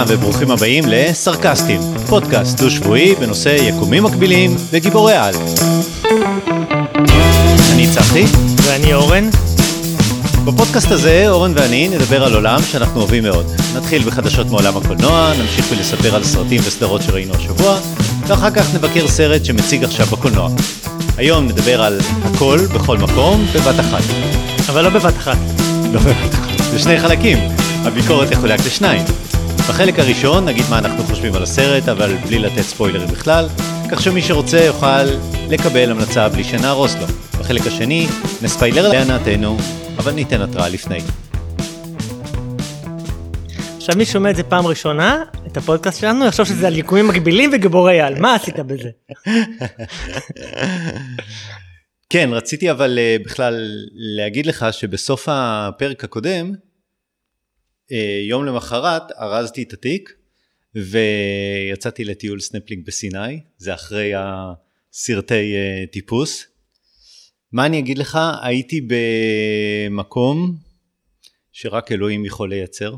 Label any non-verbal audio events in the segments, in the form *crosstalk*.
לכולם וברוכים הבאים לסרקסטים, פודקאסט דו-שבועי בנושא יקומים מקבילים וגיבורי על. אני צחי. ואני אורן. בפודקאסט הזה אורן ואני נדבר על עולם שאנחנו אוהבים מאוד. נתחיל בחדשות מעולם הקולנוע, נמשיך ולספר על סרטים וסדרות שראינו השבוע, ואחר כך נבקר סרט שמציג עכשיו בקולנוע. היום נדבר על הכל, בכל מקום, בבת אחת. אבל לא בבת אחת. לא בבת אחת. זה שני חלקים. הביקורת תחולק לשניים. בחלק הראשון נגיד מה אנחנו חושבים על הסרט, אבל בלי לתת ספוילרים בכלל, כך שמי שרוצה יוכל לקבל המלצה בלי שנהרוס לו. בחלק השני נספיילר להנאתנו, אבל ניתן התראה לפני. עכשיו מי שומע את זה פעם ראשונה, את הפודקאסט שלנו, יחשוב שזה על יקומים מקבילים וגיבורי על. מה עשית בזה? *laughs* כן, רציתי אבל אה, בכלל להגיד לך שבסוף הפרק הקודם, יום למחרת ארזתי את התיק ויצאתי לטיול סנפלינג בסיני, זה אחרי הסרטי אה, טיפוס. מה אני אגיד לך, הייתי במקום שרק אלוהים יכול לייצר.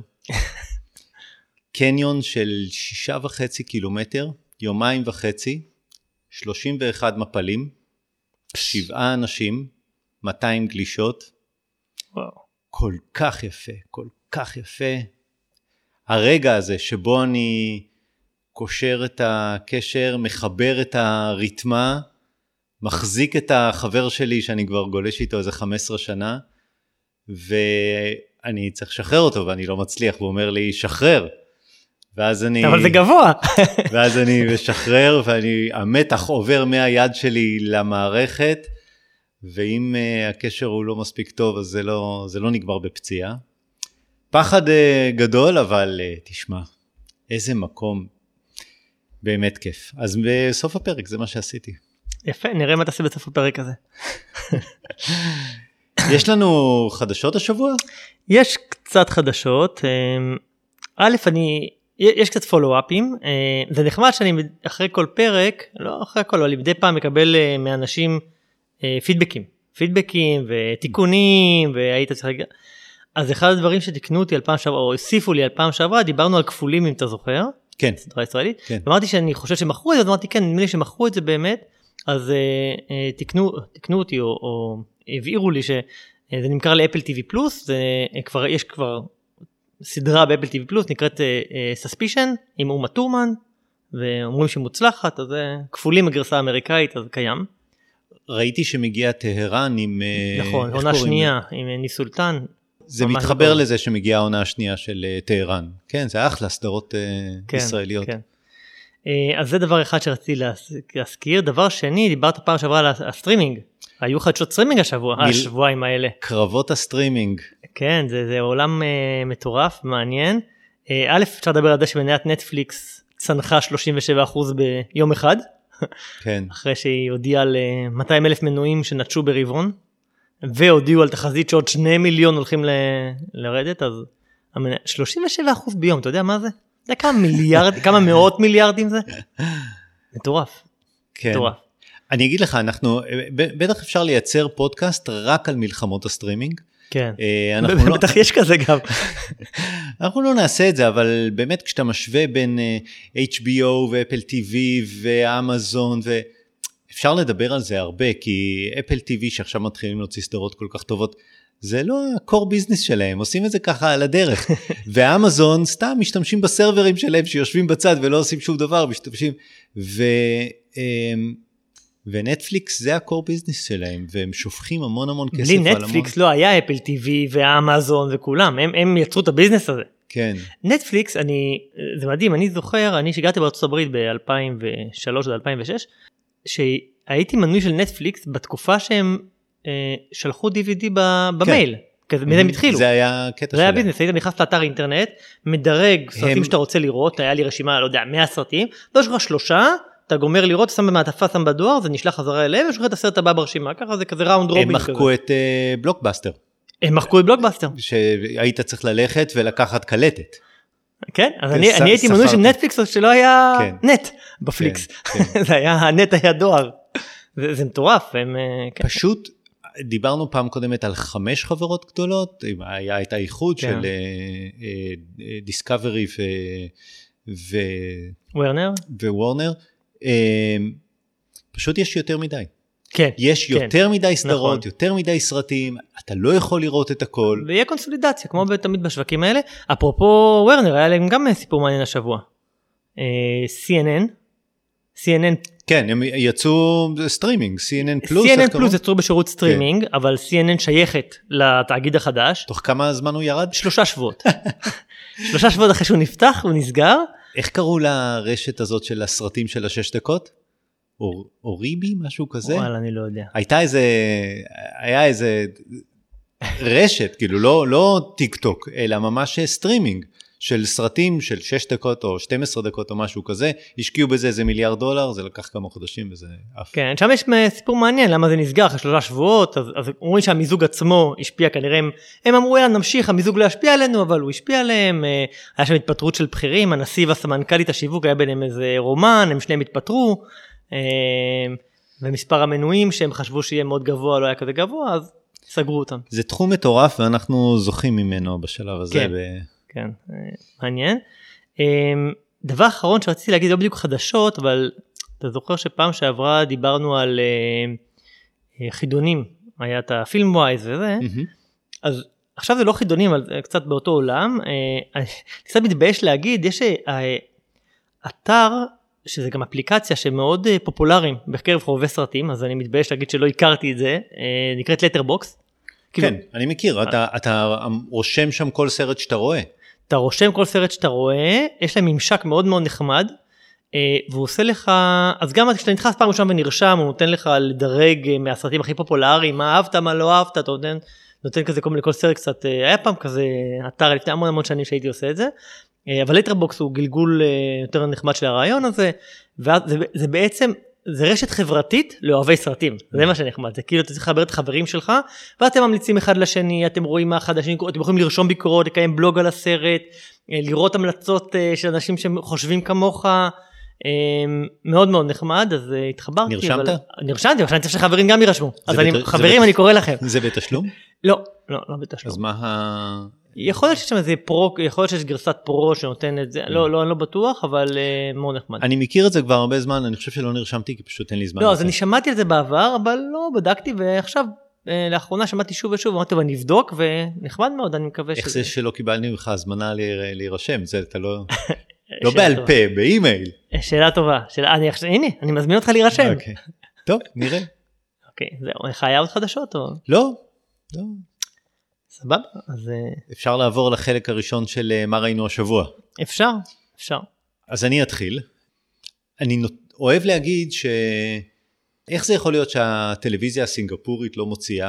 *laughs* קניון של שישה וחצי קילומטר, יומיים וחצי, 31 מפלים, שבעה אנשים, 200 גלישות. וואו. כל כך יפה, כל כך יפה. הרגע הזה שבו אני קושר את הקשר, מחבר את הריתמה, מחזיק את החבר שלי שאני כבר גולש איתו איזה 15 שנה, ואני צריך לשחרר אותו ואני לא מצליח, והוא אומר לי, שחרר. ואז אני... אבל זה גבוה. *laughs* ואז אני משחרר והמתח עובר מהיד שלי למערכת, ואם uh, הקשר הוא לא מספיק טוב אז זה לא, זה לא נגמר בפציעה. פחד uh, גדול, אבל uh, תשמע, איזה מקום באמת כיף. אז בסוף הפרק זה מה שעשיתי. יפה, נראה מה תעשה בסוף הפרק הזה. *laughs* יש לנו חדשות השבוע? יש קצת חדשות. א', אני, יש קצת פולו-אפים. אה, זה נחמד שאני אחרי כל פרק, לא אחרי כל, אבל מדי פעם מקבל אה, מאנשים אה, פידבקים. פידבקים ותיקונים, והיית צריך... אז אחד הדברים שתיקנו אותי על פעם שעברה, או הוסיפו לי על פעם שעברה, דיברנו על כפולים אם אתה זוכר. כן. סדרה ישראלית. כן. אמרתי שאני חושב שמכרו את זה, אז אמרתי כן, נדמה לי שמכרו את זה באמת. אז אה, אה, תיקנו, תיקנו אותי או, או הבהירו לי שזה נמכר ל-Apple TV Plus, זה אה, כבר, יש כבר סדרה ב-Apple TV Plus נקראת Suspicion עם אומה טורמן, ואומרים שהיא מוצלחת, אז זה כפולים הגרסה האמריקאית, אז קיים. ראיתי שמגיע טהרן עם... אה, נכון, עונה שנייה עם אה, ניב סולטן. זה מתחבר. לזה שמגיעה העונה השנייה של אה, טהרן. כן, זה אחלה, סדרות אה, כן, ישראליות. כן. אה, אז זה דבר אחד שרציתי להז- להזכיר. דבר שני, דיברת פעם שעברה על הסטרימינג. היו חדשות סטרימינג השבוע, מיל- השבועיים האלה. קרבות הסטרימינג. כן, זה, זה עולם מטורף, מעניין. א', אפשר לדבר על זה שמניית נטפליקס צנחה 37% ביום אחד, כן. *laughs* אחרי שהיא הודיעה על אה, 200 אלף מנויים שנטשו ברבעון, והודיעו על תחזית שעוד 2 מיליון הולכים ל- לרדת, אז המנ... 37% ביום, אתה יודע מה זה? אתה יודע כמה מיליארד, כמה מאות מיליארדים זה? מטורף, כן. מטורף. אני אגיד לך, אנחנו, בטח אפשר לייצר פודקאסט רק על מלחמות הסטרימינג. כן. אה, לא, בטח יש כזה גם. *laughs* אנחנו לא נעשה את זה, אבל באמת כשאתה משווה בין אה, HBO ו-Apple TV ואמזון, ואפשר לדבר על זה הרבה, כי Apple TV שעכשיו מתחילים להוציא סדרות כל כך טובות, זה לא ה-core business שלהם, עושים את זה ככה על הדרך. *laughs* ואמזון סתם משתמשים בסרברים שלהם שיושבים בצד ולא עושים שום דבר, משתמשים. ו... אמ, ונטפליקס זה ה-core business שלהם, והם שופכים המון המון כסף בלי על המון... נטפליקס לא היה Apple TV ואמזון וכולם, הם, הם יצרו את הביזנס הזה. כן, נטפליקס אני זה מדהים אני זוכר אני שהגעתי בארצות הברית ב-2003 עד 2006 שהייתי מנוי של נטפליקס בתקופה שהם אה, שלחו DVD ב- במייל. כזה מזה הם התחילו. זה היה קטע זה היה שלהם. ביזנס, היית נכנס לאתר אינטרנט, מדרג סרטים הם- שאתה רוצה לראות, היה לי רשימה, לא יודע, 100 סרטים, לא יש לך שלושה, אתה גומר לראות, שם במעטפה, שם בדואר, זה נשלח חזרה אליהם, יש לך את הסרט הבא ברשימה, ככה זה כזה round הם robin כזה. מחקו את אה, בלוקבאסטר, הם מחקו את בלוקבאסטר. שהיית צריך ללכת ולקחת קלטת. כן, אז כן, אני, הייתי מנוי של. נטפליקס שלא היה כן. net בפליקס. כן, *laughs* זה היה, ה-net היה דואר. זה, זה מטורף, הם, אה, כן. פשוט, דיברנו פעם קודמת על חמש חברות גדולות, היה את האיחוד כן. של דיסקאברי ו... וורנר? ווורנר, אה, פשוט יש יותר מדי. כן. יש כן. יותר מדי סדרות, נכון. יותר מדי סרטים, אתה לא יכול לראות את הכל. ויהיה קונסולידציה, כמו תמיד בשווקים האלה. אפרופו וורנר, היה להם גם סיפור מעניין השבוע. אה, CNN, CNN, כן, הם יצאו סטרימינג, CNN Plus, CNN? Plus יצאו בשירות סטרימינג, אבל CNN שייכת לתאגיד החדש. תוך כמה זמן הוא ירד? שלושה שבועות. *laughs* שלושה שבועות אחרי שהוא נפתח, הוא נסגר. איך קראו לרשת הזאת של הסרטים של השש דקות? אור- אוריבי, משהו כזה? וואלה, אני לא יודע. הייתה איזה, היה איזה רשת, כאילו לא, לא טיק טוק, אלא ממש סטרימינג של סרטים של 6 דקות או 12 דקות או משהו כזה, השקיעו בזה איזה מיליארד דולר, זה לקח כמה חודשים וזה עף. כן, שם יש סיפור מעניין למה זה נסגר אחרי שלושה שבועות, אז, אז אומרים שהמיזוג עצמו השפיע כנראה, הם, הם אמרו יאללה נמשיך, המיזוג לא ישפיע עלינו, אבל הוא השפיע עליהם, אה, היה שם התפטרות של בכירים, הנשיא והסמנכ"לית השיווק היה ביניהם איזה רומן, הם שניהם התפטרו, ומספר המנויים שהם חשבו שיהיה מאוד גבוה לא היה כזה גבוה, אז סגרו אותם. זה תחום מטורף ואנחנו זוכים ממנו בשלב הזה. כן. ב... כן, אה, מעניין. אה, דבר אחרון שרציתי להגיד, לא בדיוק חדשות, אבל אתה זוכר שפעם שעברה דיברנו על אה, אה, חידונים, היה את ה Filmwise וזה, מהמם. אז עכשיו זה לא חידונים, אבל קצת באותו עולם. אני קצת מתבייש להגיד, יש אתר, שזה גם אפליקציה שמאוד אה, פופולריים בקרב חובבי סרטים, אז אני מתבייש להגיד שלא הכרתי את זה, אה, נקראת Letterboxd. כן, אני מכיר, אתה, אתה רושם שם כל סרט שאתה רואה. אתה רושם כל סרט שאתה רואה, יש להם ממשק מאוד מאוד נחמד, אה, והוא עושה לך, אז גם כשאתה נכנס פעם ראשונה ונרשם, הוא נותן לך לדרג אה, מהסרטים הכי פופולריים, מה אהבת, מה לא אהבת, אתה נותן, נותן כזה כל מיני, כל סרט קצת, אה, היה פעם כזה אתר לפני המון המון שנים שהייתי עושה את זה, אה, אבל Letterboxd הוא גלגול אה, יותר נחמד של הרעיון הזה, ואז זה, זה בעצם, זה רשת חברתית לאוהבי סרטים, זה מה שנחמד, זה כאילו אתה צריך לחבר את החברים שלך, ואתם ממליצים אחד לשני, אתם רואים מה אחד לשני, אתם יכולים לרשום ביקורות, לקיים בלוג על הסרט, אה, לראות המלצות אה, של אנשים שחושבים כמוך, אה, מאוד מאוד נחמד, אז אה, התחברתי. נרשמת? אבל... נרשמתי, עכשיו אני צריך שחברים גם יירשמו. אז בת- אני, חברים, בת- אני קורא לכם. זה בתשלום? לא, לא, לא בתשלום. אז מה ה... יכול להיות שיש שם איזה פרו, יכול להיות שיש גרסת פרו שנותן את זה, לא, לא, אני לא בטוח, אבל אה, מאוד נחמד. אני מכיר את זה כבר הרבה זמן, אני חושב שלא נרשמתי כי פשוט אין לי זמן. לא, אז. אני שמעתי על זה בעבר, אבל לא בדקתי, ועכשיו, אה, לאחרונה שמעתי שוב ושוב, אמרתי, טוב, אני אבדוק, ונחמד מאוד, אני מקווה איך. זה שלא קיבלנו ממך הזמנה להיר- להירשם? זה אתה לא... *laughs* לא בעל. פה, באימייל. שאלה טובה, הנה, אני מזמין אותך להירשם. אוקיי. טוב, נראה. *laughs* אוקיי, זהו, היה עוד חדשות או? לא, לא. סבבה, אז אה, אפשר לעבור לחלק הראשון של אה, מה ראינו השבוע. אפשר, אפשר. אז אני אתחיל. אני נות- אוהב להגיד ש... איך זה יכול להיות שהטלוויזיה הסינגפורית לא מוציאה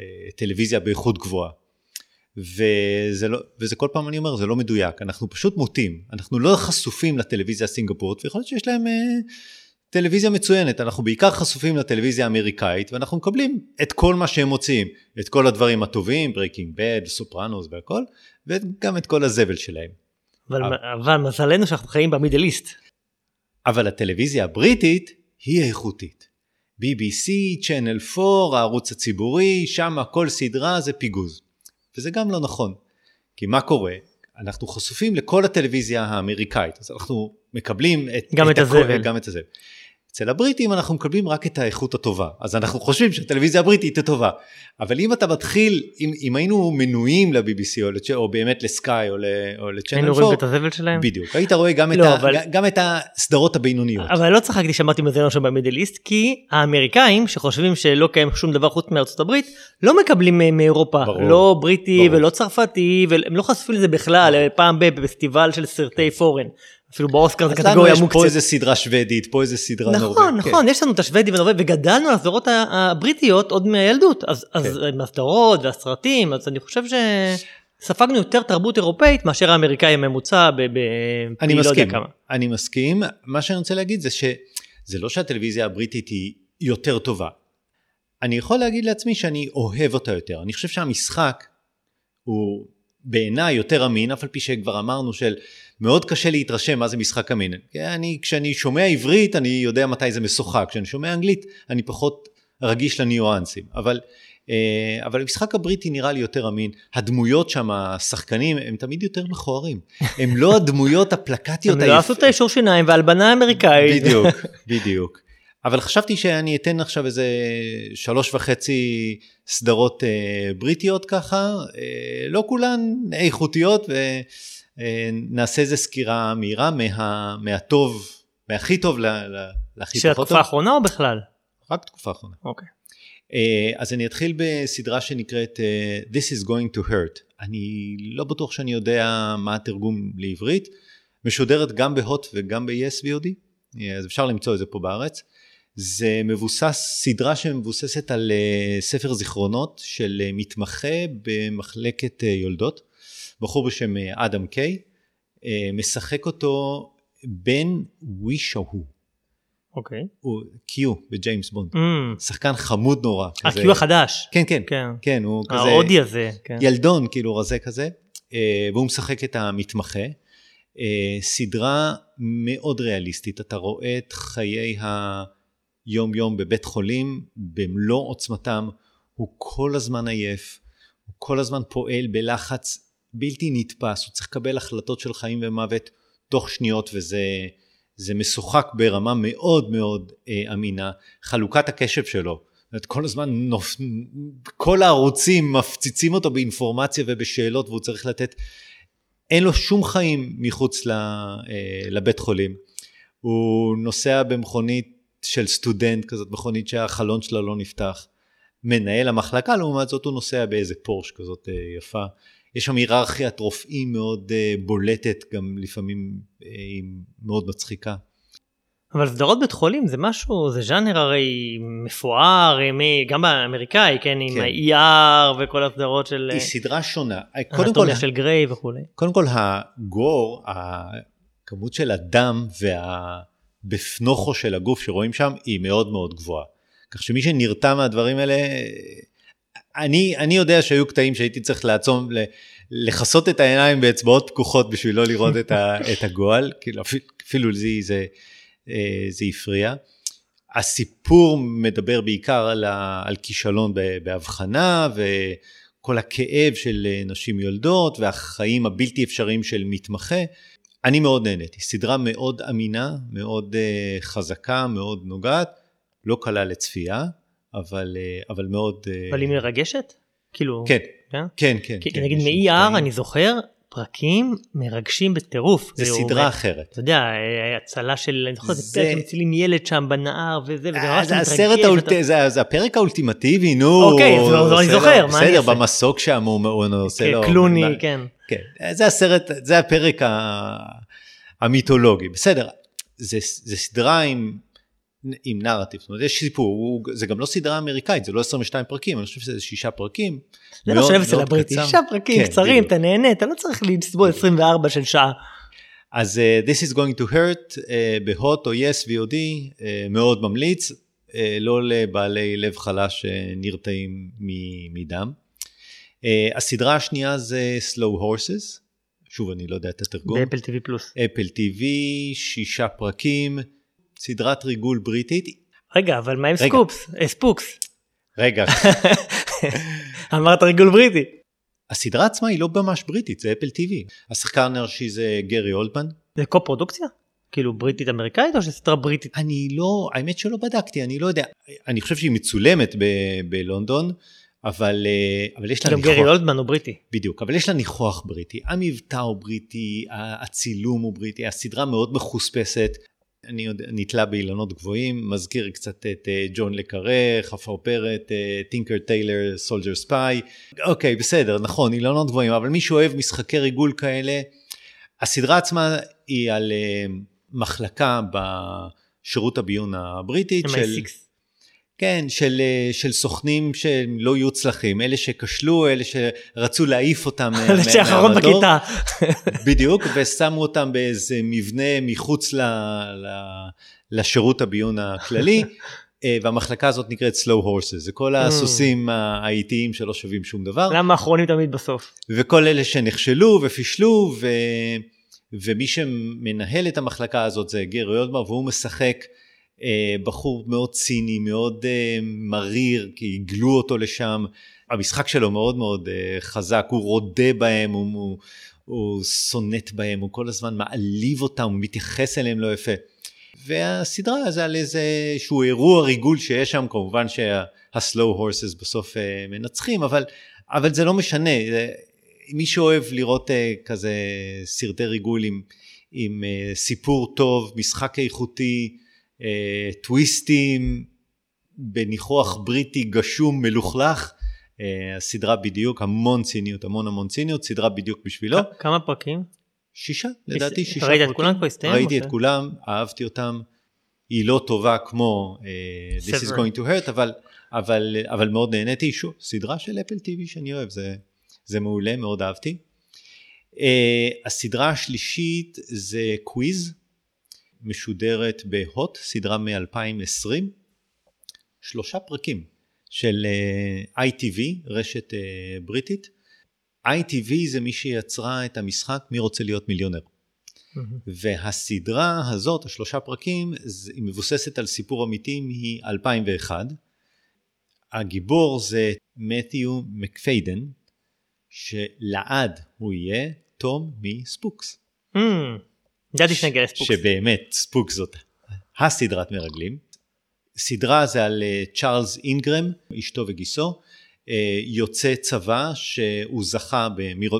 אה, טלוויזיה באיכות גבוהה? וזה, לא, וזה כל פעם אני אומר, זה לא מדויק, אנחנו פשוט מוטים, אנחנו לא חשופים לטלוויזיה הסינגפורית, ויכול להיות שיש להם אה, טלוויזיה מצוינת, אנחנו בעיקר חשופים לטלוויזיה האמריקאית, ואנחנו מקבלים את כל מה שהם מוציאים, את כל הדברים הטובים, ברייקינג בד, סופרנוס והכל, וגם את כל הזבל שלהם. אבל, אבל מזלנו שאנחנו חיים במידל איסט. אבל הטלוויזיה הבריטית היא איכותית. BBC, Channel 4, הערוץ הציבורי, שם כל סדרה זה פיגוז. וזה גם לא נכון. כי מה קורה? אנחנו חשופים לכל הטלוויזיה האמריקאית, אז אנחנו מקבלים את, גם את הכל- הזבל. גם את הזבל. אצל הבריטים אנחנו מקבלים רק את האיכות הטובה, אז אנחנו חושבים שהטלוויזיה הבריטית היא טובה. אבל אם אתה מתחיל, אם, אם היינו מנויים ל-BBC או, לצ'- או באמת לסקאי או, ל- או היינו ל-Channel רואים 4, את הזבל שלהם. בדיוק, היית רואה גם, את, לא, ה, אבל- גם את הסדרות הבינוניות. אבל לא צחקתי שאמרתי מזלנו שם במידל איסט, כי האמריקאים שחושבים שלא קיים שום דבר חוץ מארצות הברית, לא מקבלים מאירופה, ברור. לא בריטי ברור. ולא צרפתי, והם לא חשופים לזה בכלל, פעם בפסטיבל של סרטי פורן. אפילו באוסקר זה קטגוריה יש פה מוקצת. איזה סדרה שוודית, פה איזה סדרה נורבגית. נכון, נכון, יש לנו את השוודי והנורבגי, וגדלנו על הסדרות הבריטיות עוד מהילדות, אז אז כן. מהסדרות והסרטים, אז אני חושב שספגנו יותר תרבות אירופאית מאשר האמריקאי הממוצע ב... ב- אני לא יודע מסכים, כמה. אני מסכים. מה שאני רוצה להגיד זה שזה לא שהטלוויזיה הבריטית היא יותר טובה. אני יכול להגיד לעצמי שאני אוהב אותה יותר. אני חושב שהמשחק הוא בעיניי יותר אמין, אף על פי שכבר אמרנו של מאוד קשה להתרשם מה זה משחק אמין. אני, כשאני שומע עברית אני יודע מתי זה משוחק, כשאני שומע אנגלית אני פחות, רגיש לניואנסים, אבל, אה, אבל המשחק הבריטי נראה לי יותר אמין, הדמויות שם, השחקנים, הם תמיד יותר מכוערים, הם לא הדמויות *laughs* הפלקטיות. הם לא עשו את האישור שיניים והלבנה אמריקאית. בדיוק, בדיוק. אבל חשבתי שאני אתן עכשיו איזה שלוש וחצי סדרות אה, בריטיות ככה, אה, לא כולן איכותיות, ונעשה איזה סקירה מהירה מה, מהטוב, מהכי טוב להכי פחות טוב. של התקופה האחרונה או בכלל? רק תקופה האחרונה. אוקיי. אה, אז אני אתחיל בסדרה שנקראת אה, This is going to hurt. אני לא בטוח שאני יודע מה התרגום לעברית. משודרת גם בהוט וגם ב-yes VOD, אה, אז אפשר למצוא את זה פה בארץ. זה מבוסס, סדרה שמבוססת על ספר זיכרונות של מתמחה במחלקת יולדות, בחור בשם אדם קיי, משחק אותו בן ווישהו. אוקיי. הוא קיו בג'יימס בונד. Mm. שחקן חמוד נורא. הקיו אה, החדש. כן, כן, כן, כן, הוא כזה... ההודי הזה. כן. ילדון, כאילו רזה כזה, אה, והוא משחק את המתמחה. אה, סדרה מאוד ריאליסטית, אתה רואה את חיי היום יום בבית חולים במלוא עוצמתם, הוא כל הזמן עייף, הוא כל הזמן פועל בלחץ בלתי נתפס, הוא צריך לקבל החלטות של חיים ומוות תוך שניות וזה זה משוחק ברמה מאוד מאוד אה, אמינה, חלוקת הקשב שלו, זאת כל הזמן נופ... כל הערוצים מפציצים אותו באינפורמציה ובשאלות והוא צריך לתת, אין לו שום חיים מחוץ. אה, לבית חולים, הוא נוסע במכונית של סטודנט כזאת, מכונית שהחלון שלה לא נפתח, מנהל המחלקה לעומת זאת הוא נוסע באיזה פורש כזאת אה, יפה, יש שם היררכיית רופאים מאוד uh, בולטת, גם לפעמים uh, מאוד מצחיקה. אבל סדרות בית חולים זה משהו, זה ז'אנר הרי מפואר, גם באמריקאי, כן, עם כן. ה-ER וכל הסדרות של... היא סדרה שונה. קודם כל... של גריי וכולי. קודם כל הגור, הכמות של הדם והבפנוכו של הגוף שרואים שם היא מאוד מאוד גבוהה. כך שמי שנרתע מהדברים האלה, אני, אני יודע שהיו קטעים שהייתי צריך לעצום, לכסות את העיניים באצבעות פקוחות בשביל לא לראות את, ה, *laughs* את הגועל, כאילו אפילו זה, זה, אה, זה הפריע. הסיפור מדבר בעיקר על, ה, על כישלון בהבחנה וכל הכאב של נשים יולדות והחיים הבלתי אפשריים של מתמחה. אני מאוד נהניתי, סדרה מאוד אמינה, מאוד uh, חזקה, מאוד נוגעת, לא קלה לצפייה. אבל, אה, אבל מאוד... אה, אבל היא מרגשת? כאילו... כן, כן, כן. כן כי כן, נגיד מ-ER אני זוכר פרקים מרגשים בטירוף. זה סדרה אחרת. אתה יודע, אה, הצלה של, אני זוכר, זה פרק מצילים ילד שם בנהר וזה, וזה ממש מתרגש. הסרט האולטימטיבי, זה הפרק האולטימטיבי, נו. אוקיי, אני זוכר, מה אני אעשה? בסדר, במסוק שם הוא עושה לו... קלוני, כן. כן, זה הסרט, זה הפרק המיתולוגי, בסדר. זה סדרה עם... עם נרטיב, זאת אומרת יש סיפור, הוא, זה גם לא סדרה אמריקאית, זה לא 22 פרקים, אני חושב שזה שישה פרקים. זה מה שאוהב אצל הבריטי, שישה פרקים כן, קצרים. אתה נהנה, אתה לא צריך לסבול 24 של שעה. אז uh, This is going to hurt uh, בהוט או yes VOD, uh, מאוד ממליץ, uh, לא לבעלי לב חלש שנרתעים מדם. Uh, הסדרה השנייה זה Slow Horses, שוב אני לא יודע את התרגום. ב Apple TV Plus. Apple TV, שישה פרקים. סדרת ריגול בריטית. רגע, אבל מה עם רגע. סקופס? אה, Spooks. רגע. *laughs* אמרת ריגול בריטי. הסדרה עצמה היא לא ממש בריטית, זה Apple TV. השחקן הראשי זה גרי אולדמן. זה קו-פרודוקציה? כאילו בריטית אמריקאית או שסדרה בריטית? אני לא, האמת שלא בדקתי, אני לא יודע. אני חושב שהיא מצולמת ב- בלונדון, אבל, אה, אבל יש לה גם ניחוח. גם גרי אולדמן הוא בריטי. בדיוק, אבל יש לה ניחוח בריטי. המבטא הוא בריטי, הצילום הוא בריטי, הסדרה מאוד מחוספסת. אני יודע, נתלה באילנות גבוהים, מזכיר קצת את uh, ג'ון לקארה, חפרפרת, uh, Tinker Tailor, Soldier Spy. אוקיי, בסדר, נכון, אילנות גבוהים, אבל מי שאוהב משחקי ריגול כאלה, הסדרה עצמה היא על uh, מחלקה בשירות הביון הבריטית. MI6. כן, של, אה, של סוכנים שהם לא יהיו צלחים, אלה שכשלו, אלה שרצו להעיף אותם *laughs* מהמדור. אלה שאחרון בכיתה. בדיוק, ושמו אותם באיזה מבנה מחוץ ל, ל, לשירות הביון הכללי, אה, והמחלקה הזאת נקראת slow horses, זה כל הסוסים האיטיים שלא שווים שום דבר. למה האחרונים תמיד בסוף? וכל אלה שנכשלו ופישלו, ו... ומי שמנהל את המחלקה הזאת זה גרי אודמר, והוא משחק אה, בחור מאוד ציני, מאוד אה, מריר, כי הגלו אותו לשם. המשחק שלו מאוד מאוד אה, חזק, הוא רודה בהם, הוא, הוא, הוא סונט בהם, הוא כל הזמן מעליב אותם, הוא מתייחס אליהם לא יפה. והסדרה זה על איזה שהוא אירוע ריגול שיש שם, כמובן שה-slow horses בסוף מנצחים, אבל, אבל זה לא משנה. מי שאוהב לראות כזה סרטי ריגול עם, עם סיפור טוב, משחק איכותי, אה, טוויסטים בניחוח בריטי גשום מלוכלך. אה, הסדרה בדיוק, המון ציניות, המון המון ציניות, סדרה בדיוק בשבילו. כמה פרקים? שישה, לדעתי שישה פרקים. ראית את כולם כבר הסתיים? ראיתי את כולם, אהבתי אותם. היא לא טובה כמו uh, This is going to hurt, אבל, אבל, אבל מאוד נהניתי. שוב, סדרה של אפל טיווי שאני אוהב, זה, זה מעולה, מאוד אהבתי. Uh, הסדרה השלישית זה קוויז, משודרת בהוט, סדרה מ-2020, שלושה פרקים של אה, ITV, רשת uh, בריטית. ITV זה מי שיצרה את המשחק מי רוצה להיות מיליונר. Mm-hmm. והסדרה הזאת, השלושה פרקים, היא מבוססת על סיפור אמיתי מ-2001. הגיבור זה מתיו מקפיידן, שלעד הוא יהיה תום מספוקס. Mm. ידעתי שנגיע לספוקס. שבאמת ספוקס זאת הסדרת מרגלים. סדרה זה על אה, צ'ארלס אינגרם, אשתו וגיסו, אה, יוצא צבא שהוא זכה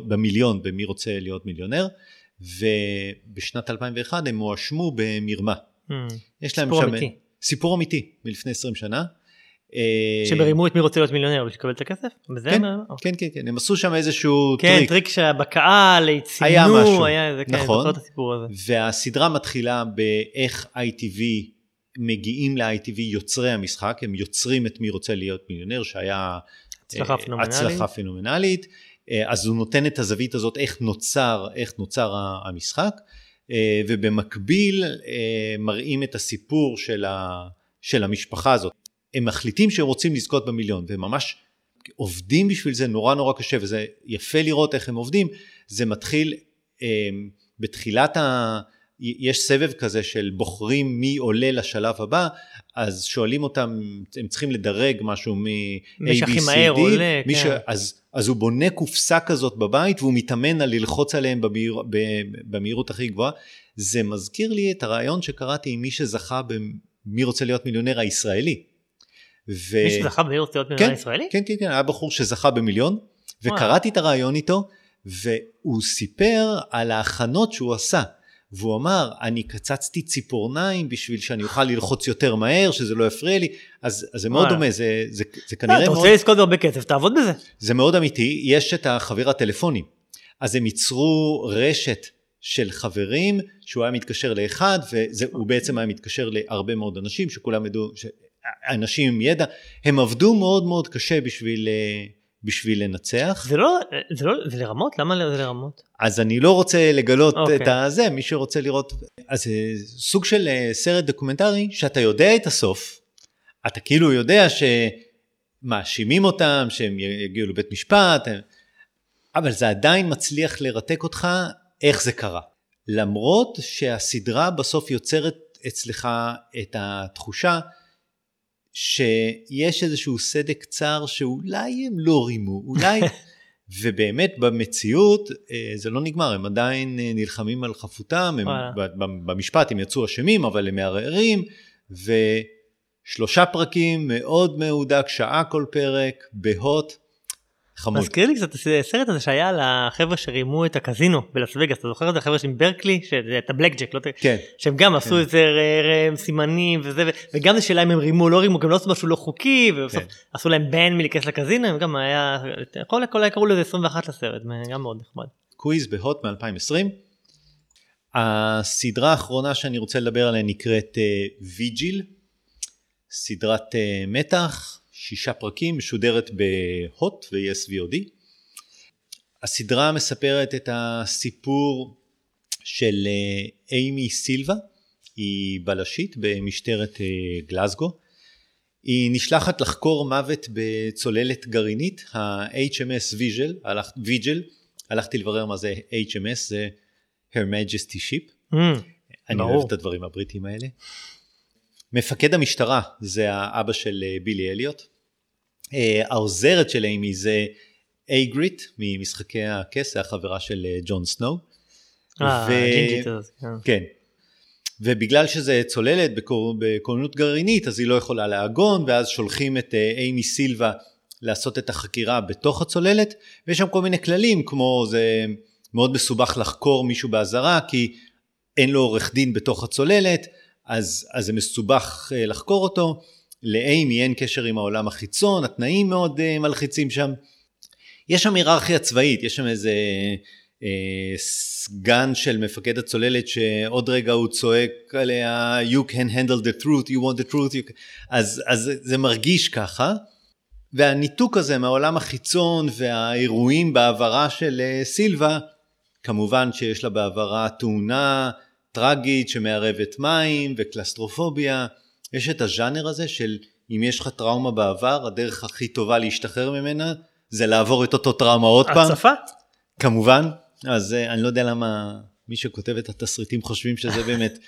במיליון במי רוצה להיות מיליונר, ובשנת 2001 הם הואשמו במרמה. Mm, סיפור אמיתי. סיפור אמיתי מלפני 20 שנה. אה, שהם הרימו את מי רוצה להיות מיליונר בשביל לקבל את הכסף? כן, כן, כן, כן, הם עשו שם איזשהו טריק. כן, טריק שבקהל ציינו, היה משהו, היה איזה, כן, נכון, את הסיפור הזה. והסדרה מתחילה באיך ITV מגיעים ל-ITV יוצרי המשחק, הם יוצרים את מי רוצה להיות מיליונר, שהיה הצלחה אה, פנומנלית. הצלחה פנומנלית. אה, אז הוא נותן את הזווית הזאת, איך נוצר, איך נוצר המשחק, ובמקביל מראים את הסיפור של, ה, של המשפחה הזאת. הם מחליטים שהם רוצים לזכות במיליון, והם ממש עובדים בשביל זה נורא נורא קשה, וזה יפה לראות איך הם עובדים. זה מתחיל אה, בתחילת ה... יש סבב כזה של בוחרים מי עולה לשלב הבא, אז שואלים אותם, הם צריכים לדרג משהו מ-A, B, C, D, מי כן. אז, אז הוא בונה קופסה כזאת בבית והוא מתאמן על ללחוץ עליהם במהיר, במהירות הכי גבוהה. זה מזכיר לי את הרעיון שקראתי עם מי שזכה במי רוצה להיות מיליונר הישראלי. ו... מי שזכה במי רוצה להיות מיליון כן, ישראלי? כן, כן, כן, היה בחור שזכה במיליון, וקראתי את הרעיון איתו, והוא סיפר על ההכנות שהוא עשה. והוא אמר, אני קצצתי ציפורניים בשביל שאני אוכל ללחוץ יותר מהר, שזה לא יפריע לי, אז, אז זה מאוד דומה, זה, זה, זה כנראה מאוד... אתה רוצה לזכות בהרבה כסף, תעבוד בזה. זה מאוד אמיתי, יש את החבר הטלפוני, אז הם ייצרו רשת של חברים, שהוא היה מתקשר לאחד, והוא בעצם היה מתקשר להרבה מאוד אנשים, שכולם ידעו, אנשים עם ידע, הם עבדו מאוד מאוד קשה בשביל, אה, בשביל לנצח. זה לא, זה לא, זה לרמות? למה זה לרמות? אז אני לא רוצה לגלות okay. את אוקיי. הזה, מי שרוצה לראות, אז זה אה, סוג של אה, סרט דוקומנטרי, שאתה יודע את הסוף, אתה כאילו יודע שמאשימים אותם, שהם יגיעו לבית משפט, אבל זה עדיין מצליח לרתק אותך איך זה קרה. למרות שהסדרה בסוף יוצרת אצלך את התחושה שיש איזשהו סדק צר שאולי הם לא רימו, אולי, *laughs* ובאמת במציאות אה, זה לא נגמר, הם עדיין אה, נלחמים על חפותם, הם, במשפט הם יצאו אשמים, אבל הם מערערים, ושלושה פרקים מאוד מהודק, שעה כל פרק, בהוט, חמוד. מזכיר לי קצת הסרט הזה שהיה על החבר'ה שרימו את הקזינו בלס וגאס, אתה זוכר את החבר'ה של ברקלי, את הבלק ג'ק, לא כן. שהם גם עשו כן. איזה סימנים וזה, וגם זה שאלה אם הם רימו או לא רימו, גם לא עשו משהו לא חוקי, ובסוף כן. עשו להם בן מלהיכנס לקזינו, הם גם היה, כל הכל קראו לזה 21 לסרט, גם מאוד נחמד. Quiz בהוט מ-2020. הסדרה האחרונה שאני רוצה לדבר עליה נקראת Vigil, uh, סדרת uh, מתח. שישה פרקים, משודרת בהוט ו-yes VOD. הסדרה מספרת את הסיפור של אה, איימי סילבה, היא בלשית במשטרת אה, גלזגו. היא נשלחת לחקור מוות בצוללת גרעינית, ה-HMS Vigil, הלכ, Vigil, הלכתי לברר מה זה HMS, זה Her Majesty Ship. Mm, אני ברור. אוהב את הדברים הבריטיים האלה. מפקד המשטרה זה האבא של אה, בילי אליוט. אה, העוזרת של איימי זה איגריט ממשחקי הכס, החברה של אה, ג'ון סנואו. אה, הג'ינג'ית הזאת, כן. כן. ובגלל שזה צוללת בכוננות גרעינית, אז היא לא יכולה לעגון, ואז שולחים את אה, איימי סילבה לעשות את החקירה בתוך הצוללת, ויש שם כל מיני כללים, כמו זה מאוד מסובך לחקור מישהו באזהרה, כי אין לו עורך דין בתוך הצוללת, אז, אז זה מסובך לחקור אותו. לאימי אין קשר עם העולם החיצון, התנאים מאוד אה, מלחיצים שם. יש שם היררכיה צבאית, יש שם איזה אה, סגן של מפקד הצוללת שעוד רגע הוא צועק עליה you can handle the truth, you want the truth, you... אז, אז זה מרגיש ככה. והניתוק הזה מהעולם החיצון והאירועים בעברה של אה, סילבה, כמובן שיש לה בעברה תאונה טרגית שמערבת מים וקלסטרופוביה, יש את הז'אנר הזה של אם יש לך טראומה בעבר, הדרך הכי טובה להשתחרר ממנה זה לעבור את אותו טראומה עוד פעם. הצפה? כמובן, אז uh, אני לא יודע למה מי שכותב את התסריטים חושבים שזה *laughs* באמת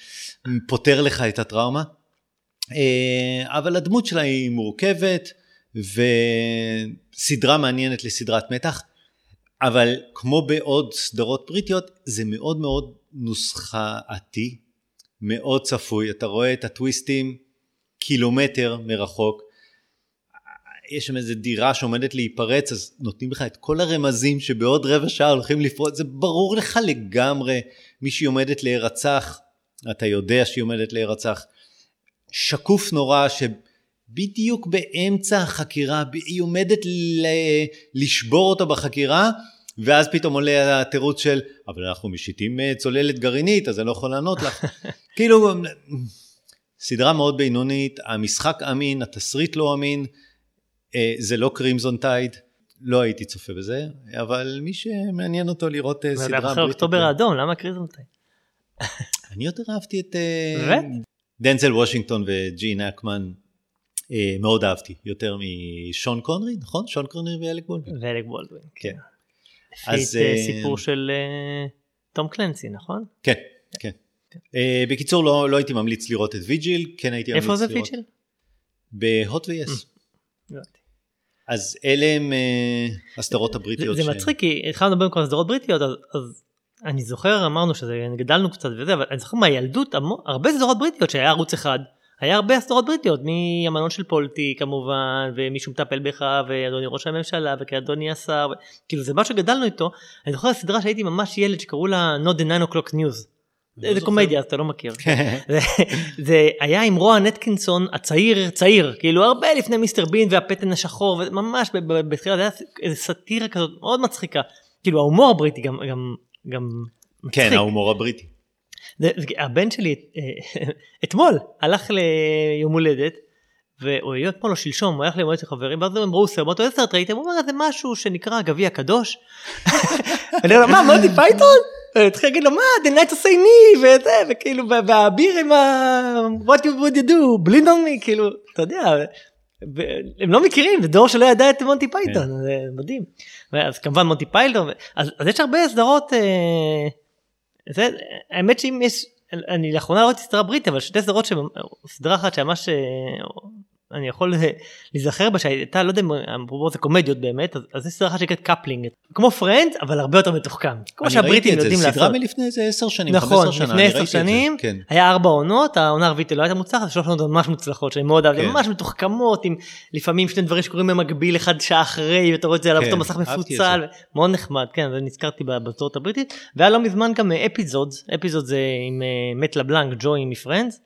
פותר לך את הטראומה. Uh, אבל הדמות שלה היא מורכבת וסדרה מעניינת לסדרת מתח, אבל כמו בעוד סדרות בריטיות זה מאוד מאוד נוסחתי, מאוד צפוי, אתה רואה את הטוויסטים קילומטר מרחוק, יש שם איזה דירה שעומדת להיפרץ, אז נותנים לך את כל הרמזים שבעוד רבע שעה הולכים לפרוץ, זה ברור לך לגמרי, מישהי עומדת להירצח, אתה יודע שהיא עומדת להירצח. שקוף נורא שבדיוק באמצע החקירה, היא עומדת ל- לשבור אותו בחקירה, ואז פתאום עולה התירוץ של, אבל אנחנו משיתים אה, צוללת גרעינית, אז אני לא יכול לענות לך. *laughs* כאילו, סדרה מאוד בינונית, המשחק אמין, התסריט לא אמין. אה, זה לא קרימזון טייד, לא הייתי צופה בזה, אבל מי שמעניין אותו לראות אה, סדרה זה אחרי בריטית... אוקטובר האדום, למה Crimson Tide? *laughs* אני יותר אהבתי את אה, באמת? דנזל וושינגטון וג'ין הקמן, מאוד אהבתי, יותר משון קונרי, נכון? שון קונרי ואלק בולדווין. ואלק בולדווין. כן. לפי אה, אה, סיפור של תום קלנסי, נכון? כן, כן. אה, בקיצור, לא לא הייתי ממליץ לראות את Vigil, כן הייתי ממליץ איפה לראות... זה פיצ'ל? בהוט ו yes. לא אז אלה הם אה, הסדרות הבריטיות. זה מצחיק כי התחלנו לדבר עם כל הסדרות בריטיות אז, אני זוכר אמרנו שזה גדלנו קצת וזה אבל אני זוכר מהילדות הרבה סדרות בריטיות שהיה ערוץ אחד היה הרבה סדרות בריטיות מהמנון של פולטי כמובן ומישהו מטפל בך ואדוני ראש הממשלה וכאדוני השר ו... כאילו זה מה שגדלנו איתו אני זוכר סדרה שהייתי ממש ילד שקראו לה not the 9 o'clock news. לא זה זוכר. קומדיה אתה לא מכיר. *laughs* זה, זה היה עם רואן אטקינסון הצעיר צעיר כאילו הרבה לפני מיסטר בין והפתן השחור ב- בתחילה זה היה איזה סאטירה כזאת מאוד מצחיקה כאילו ההומור הבריטי גם גם גם מצחיק. כן, ההומור הבריטי. הבן שלי אה, *laughs* אתמול הלך ליום הולדת. והוא היה אתמול או שלשום, הוא הלך ליום הולדת של חברים, ואז הם אמרו, הוא אמר, איזה סרט ראיתם? הוא אומר, זה משהו שנקרא גביע קדוש. *laughs* אני אומר, מה, מונטי פייתון? התחיל להגיד לו, מה, the knights who say Ni, וזה, וכאילו, והאביר עם ה... what you would you do, on me, כאילו, אתה יודע, הם לא מכירים, זה דור שלא ידע את מונטי פייתון, זה מדהים. אז כמובן מונטי פייתון, אז אז יש הרבה סדרות, אה, זה, האמת שאם יש, אני לאחרונה לא ראיתי סדרה בריטית, אבל שתי סדרות, סדרה אחת שממש אה, אני יכול להיזכר בה שהייתה, לא יודע אם אפרופו זה קומדיות באמת, אז, אז יש סדרה שנקראת Coupling, כמו Friends, אבל הרבה יותר מתוחכם. כמו שהבריטים יודעים לעשות. סדרה מלפני איזה עשר שנים, נכון, 15 שנה, לפני עשר שנים, כן. היה ארבע עונות, העונה הרביעית לא הייתה מוצלחת, שלוש עונות ממש מוצלחות, שאני מאוד אהבתי, כן. ממש מתוחכמות, עם לפעמים שני דברים שקורים במקביל, אחד שעה אחרי, ואתה רואה את זה על כן, אותו מסך מפוצל, מאוד נחמד, כן, זה נזכרתי בתוצרת הבריטית, והיה לא מזמן גם Episodes, Episodes זה עם מאט לבלנק, ג'וי מ Friends,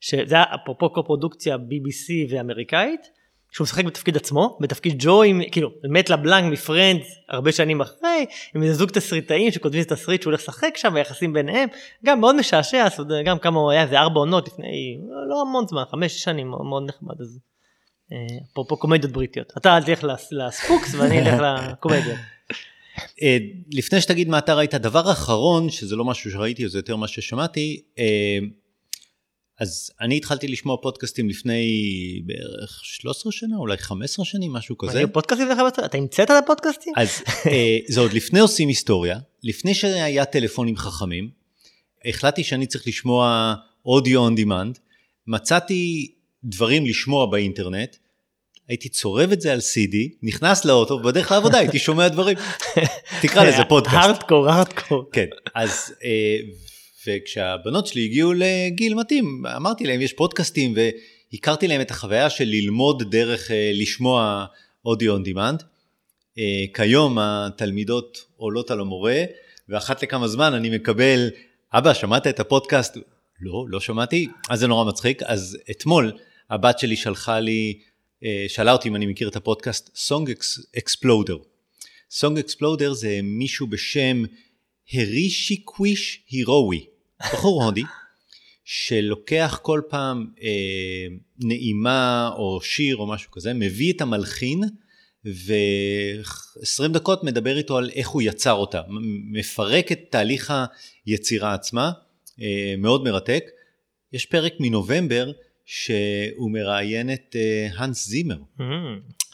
שזה אפרופו קו-פרודוקציה BBC ואמריקאית, שהוא משחק בתפקיד עצמו, בתפקיד ג'וי, כאילו, מת לבלנק מפרנדס הרבה שנים אחרי, עם איזה זוג תסריטאים שכותבים את התסריט שהוא הולך לשחק שם, והיחסים ביניהם, גם מאוד משעשע, גם כמה הוא היה, איזה ארבע עונות לפני, לא, המון זמן, חמש שנים, מאוד, נחמד, אז אה, אפרופו קומדיות בריטיות. אתה תלך לס- לספוקס ואני אלך לקומדיות. *laughs* אה, לפני שתגיד מה אתה ראית, הדבר האחרון, שזה לא משהו שראיתי, זה יותר מה ששמעתי, אה, אז אני התחלתי לשמוע פודקאסטים לפני בערך 13 שנה, אולי 15 שנים, משהו כזה. פודקאסטים שלך בצד? אתה המצאת את הפודקאסטים? אז אה, זה עוד לפני עושים היסטוריה, לפני שהיה טלפונים חכמים, החלטתי שאני צריך לשמוע אודיו און דימנד, מצאתי דברים לשמוע באינטרנט, הייתי צורב את זה על CD, נכנס לאוטו, ובדרך לעבודה הייתי שומע דברים. *laughs* תקרא לזה פודקאסט. הארדקור, הארדקור. כן, אז, אה, וכשהבנות שלי הגיעו לגיל מתאים, אמרתי להם, יש פודקאסטים, והכרתי להם את החוויה של ללמוד דרך אה, לשמוע אודיו demand. אה, כיום התלמידות עולות על המורה, ואחת לכמה זמן אני מקבל, אבא, שמעת את הפודקאסט? לא, לא שמעתי, אז זה נורא מצחיק. אז אתמול הבת שלי שלחה לי, שאלה אותי אם אני מכיר את הפודקאסט Song Exploder. Song Exploder זה מישהו בשם הרישי קוויש הירואי, בחור הודי, שלוקח כל פעם אה, נעימה או שיר או משהו כזה, מביא את המלחין ו-20 דקות מדבר איתו על איך הוא יצר אותה, מפרק את תהליך היצירה עצמה, אה, מאוד מרתק. יש פרק מנובמבר שהוא מראיין את אה, הנס זימר, mm.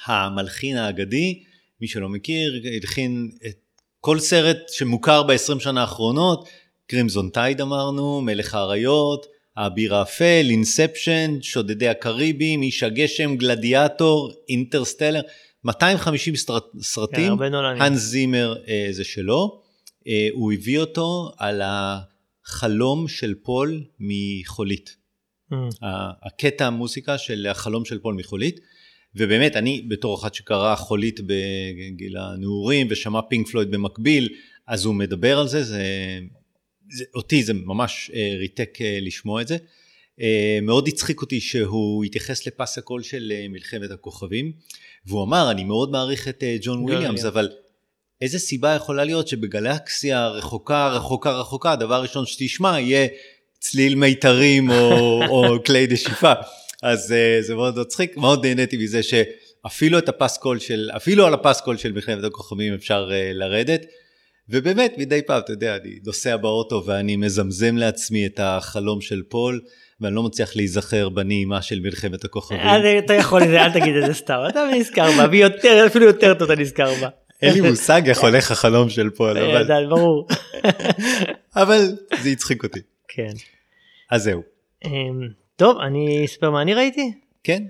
המלחין האגדי, מי שלא מכיר, הלחין את כל סרט שמוכר ב-20 שנה האחרונות, Crimson Tide אמרנו, מלך האריות, האביר האפל, Inception, שודדי הקריבים, איש הגשם, גלדיאטור, Interstellar, 250 סרט, סרטים, כן, האנס זימר אה, זה שלו, אה, הוא הביא אותו על החלום של פול מחולית. Mm. הקטע המוסיקה של החלום של פול מחולית. ובאמת, אני בתור אחד שקרא חולית בגיל הנעורים ושמע פינק פלויד במקביל, אז הוא מדבר על זה, זה, זה אותי זה ממש אה, ריתק אה, לשמוע את זה. אה, מאוד הצחיק אותי שהוא התייחס לפס הקול של מלחמת הכוכבים, והוא אמר, אני מאוד מעריך את ג'ון וויליאמס, אבל איזה סיבה יכולה להיות שבגלקסיה רחוקה, רחוקה, רחוקה, הדבר הראשון שתשמע יהיה צליל מיתרים או, או *laughs* כלי נשיפה. אז uh, זה מאוד מצחיק, מאוד נהניתי מזה שאפילו את הפסקול של, אפילו על הפסקול של מלחמת הכוכבים אפשר uh, לרדת. ובאמת, מדי פעם, אתה יודע, אני נוסע באוטו ואני מזמזם לעצמי את החלום של פול, ואני לא מצליח להיזכר בנעימה של מלחמת הכוכבים. אתה יכול, אל תגיד את זה סתם, אתה נזכר בה, ויותר, אפילו יותר טוב אתה נזכר בה. אין לי מושג איך הולך החלום של פול, אה, אבל... ברור. אבל זה הצחיק אותי. כן. אז זהו. אמ, טוב, אני אספר מה אני ראיתי? כן.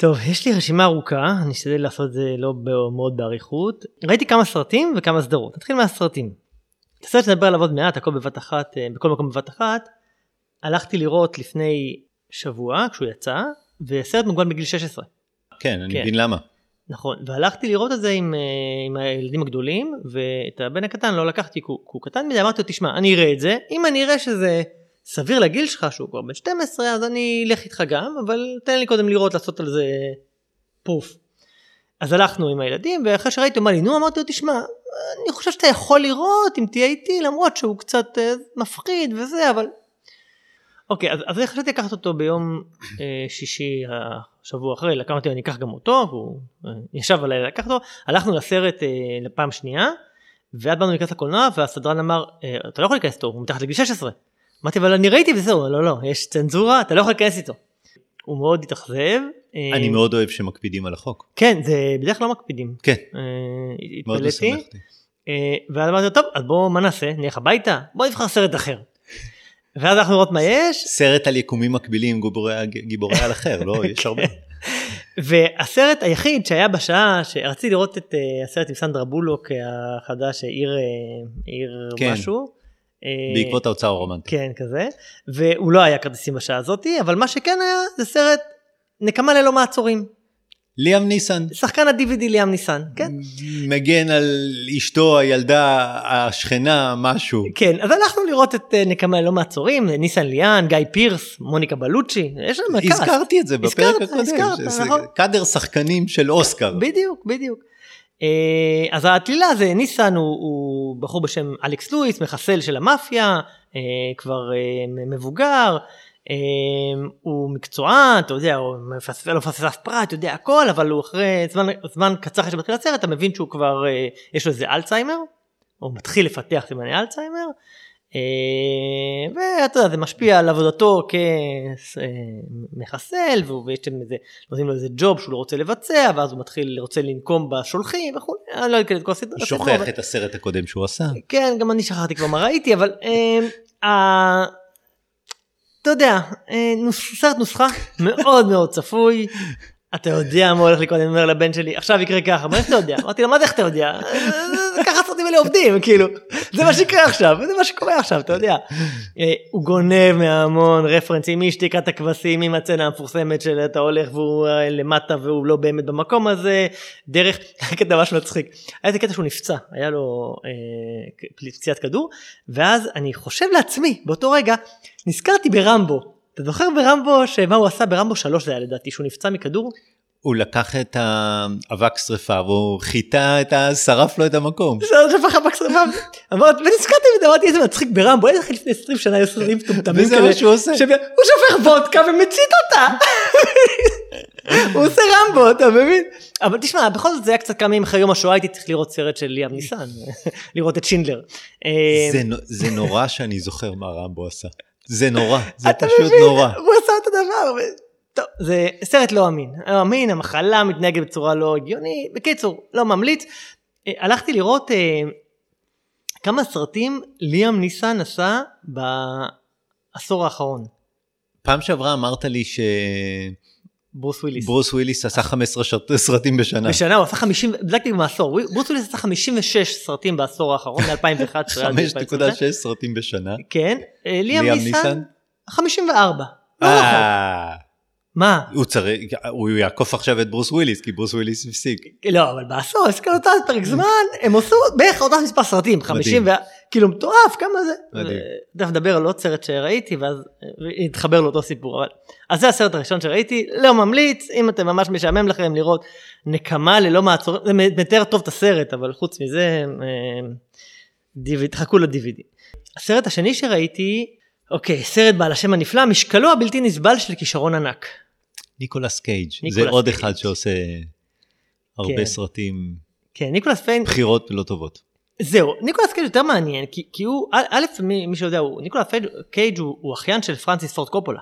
טוב, יש לי רשימה ארוכה, אני אשתדל לעשות את זה לא מאוד באריכות. ראיתי כמה סרטים וכמה סדרות. נתחיל מהסרטים. את הסרט שנדבר עליו עוד מעט, הכל בבת אחת, אה, בכל מקום בבת אחת. הלכתי לראות לפני שבוע, כשהוא יצא, וסרט מוגבל בגיל 16. כן, אני כן. מבין למה. נכון, והלכתי לראות את זה עם, אה, עם הילדים הגדולים, ואת הבן הקטן לא לקחתי, כי הוא, הוא קטן מדי, אמרתי לו, תשמע, אני אראה את זה, אם אני אראה שזה סביר לגיל שלך שהוא כבר בן 12 אז אני אלך איתך גם אבל תן לי קודם לראות לעשות על זה פוף. אז הלכנו עם הילדים ואחרי שראיתי אמר לי נו אמרתי לו תשמע אני חושב שאתה יכול לראות אם תהיה איתי למרות שהוא קצת uh, מפחיד וזה אבל. אוקיי אז, אז חשבתי לקחת אותו ביום uh, שישי השבוע אחרי לקחתי אני אקח גם אותו והוא uh, ישב עליי לקח אותו הלכנו לסרט uh, לפעם שנייה ואז באנו להיכנס לקולנוע והסדרן אמר אתה לא יכול להיכנס אותו הוא מתחת לגיל 16 אמרתי אבל אני ראיתי וזהו לא לא יש צנזורה אתה לא יכול להיכנס איתו. הוא מאוד התאכזב. אני אה, מאוד אוהב שמקפידים על החוק. כן זה בדרך כלל לא מקפידים. כן. אה, מאוד משמח אותי. אה, ואז אמרתי לו טוב אז בוא מה נעשה נלך הביתה בוא נבחר סרט אחר. ואז אנחנו נראות מה יש. סרט על יקומים מקבילים גיבורי על אחר לא יש הרבה. *laughs* והסרט היחיד שהיה בשעה שרציתי לראות את הסרט עם סנדרה בולוק החדש עיר, עיר כן. משהו בעקבות האוצר הרומנטי. כן, כזה. והוא לא היה כרטיסים בשעה הזאתי, אבל מה שכן היה זה סרט נקמה ללא מעצורים. ליאם ניסן. שחקן ה-DVD ליאם ניסן, כן. מגן על אשתו, הילדה, השכנה, משהו. כן, אז הלכנו לראות את אה, נקמה ללא מעצורים, ניסן ליאן, גיא פירס, מוניקה בלוצ'י, יש לנו קאסט. הזכרתי את זה בפרק הקודם. הזכרת, הזכרת, נכון. קאדר שחקנים של אוסקר. בדיוק, בדיוק. אה, אז התלילה זה ניסן הוא, הוא בחור בשם אלכס לואיס מחסל של המאפיה אה, כבר אה, מבוגר הוא מקצוען אתה יודע הוא מפספס, לא מפספס אף פרט אתה יודע הכל אבל הוא אחרי זמן, זמן קצר אחרי שמתחיל הסרט אתה מבין שהוא כבר יש לו איזה אלצהיימר הוא מתחיל לפתח סימני אלצהיימר ואתה יודע זה משפיע על עבודתו כמחסל ויש שם איזה נותנים לו איזה ג'וב שהוא לא רוצה לבצע ואז הוא מתחיל רוצה לנקום בשולחים וכו' אני לא אכנס את כל הסדרה. הוא שוכח את הסרט הקודם שהוא עשה. כן גם אני שכחתי כבר מה ראיתי אבל אה, אתה יודע, אה, סרט נוסחה מאוד מאוד צפוי. אתה יודע מה הולך לקרות, אני אומר לבן שלי, עכשיו יקרה ככה, מה איך אתה יודע? אמרתי לו, מה זה איך אתה יודע? "אה, ככה הסרטים האלה עובדים, כאילו, זה מה שיקרה עכשיו, זה מה שקורה עכשיו, אתה יודע. אה, הוא גונב מהמון רפרנסים, משתיקת הכבשים, עם הצצנה המפורסמת של אתה הולך והוא אה, למטה והוא לא באמת במקום הזה, דרך, *laughs* קטע ממש מצחיק. היה איזה קטע שהוא נפצע, היה לו אה, פציעת כדור, ואז אני חושב לעצמי, באותו רגע, נזכרתי ברמבו. אתה זוכר ברמבו, שמה הוא עשה ברמבו 3 זה היה לדעתי, שהוא נפצע מכדור? הוא לקח את האבק שרפה והוא חיטה את ה... שרף לו את המקום. זה שפך אבק שרפה. אמרתי, ונזכרתי בזה, אמרתי איזה מצחיק ברמבו, איזה לפני 20 שנה היו סרטים מטומטמים וזה מה שהוא עושה. הוא שופך וודקה ומצית אותה. הוא עושה רמבו, אתה מבין? אבל תשמע, בכל זאת זה היה קצת כמה ימים אחרי יום השואה, הייתי צריך לראות סרט של ליאם ניסן, *laughs* לראות את שינדלר. אה, זה נו- זה נורא שאני זוכר מה רמבו עשה. זה נורא, זה פשוט? נורא. הוא עשה את הדבר. טוב, זה סרט לא אמין. לא אמין, המחלה מתנהגת בצורה לא הגיונית. בקיצור, לא ממליץ. אה, הלכתי לראות אה, כמה סרטים ליאם ניסון עשה בעשור האחרון. פעם שעברה אמרת לי ברוס וויליס. שברוס וויליס עשה 15 שרת- סרטים בשנה. בשנה הוא עשה 50, בדקתי בעשור, ברוס וויליס עשה 56 סרטים בעשור האחרון, *laughs* מ-2011 עד 2020. 5.6 סרטים בשנה. כן, אה, ליאם ניסון, ניסון? 54. לא רחוק. אה, מה? הוא צריך, הוא יעקוף עכשיו את ברוס וויליס, כי ברוס וויליס הפסיק. לא, אבל בעשור, יש כאן אותה פרק זמן, הם עשו בערך אותה מספר סרטים, 50 ו... כאילו מטורף, כמה זה. מדהים. תכף נדבר על עוד סרט שראיתי, ואז אה, יתחבר לאותו סיפור. אבל... אז זה הסרט הראשון שראיתי, לא ממליץ, אם אתם ממש משעמם לכם לראות נקמה ללא מעצורים, זה מתאר טוב את הסרט, אבל חוץ מזה, אה, דיוויד, חכו ל-DVD. הסרט השני שראיתי, אוקיי, סרט בעל השם הנפלא, משקלו הבלתי נסבל של כישרון ענק. ניקולס קייג', זה ניקולס עוד קייג'. אחד שעושה הרבה כן. סרטים, כן, ניקולס פיין, בחירות לא טובות. זהו, ניקולס קייג' יותר מעניין, כי, כי הוא, א', מי, מי שיודע, הוא, ניקולס קייג' הוא, הוא אחיין של פרנסיס פורד קופולה.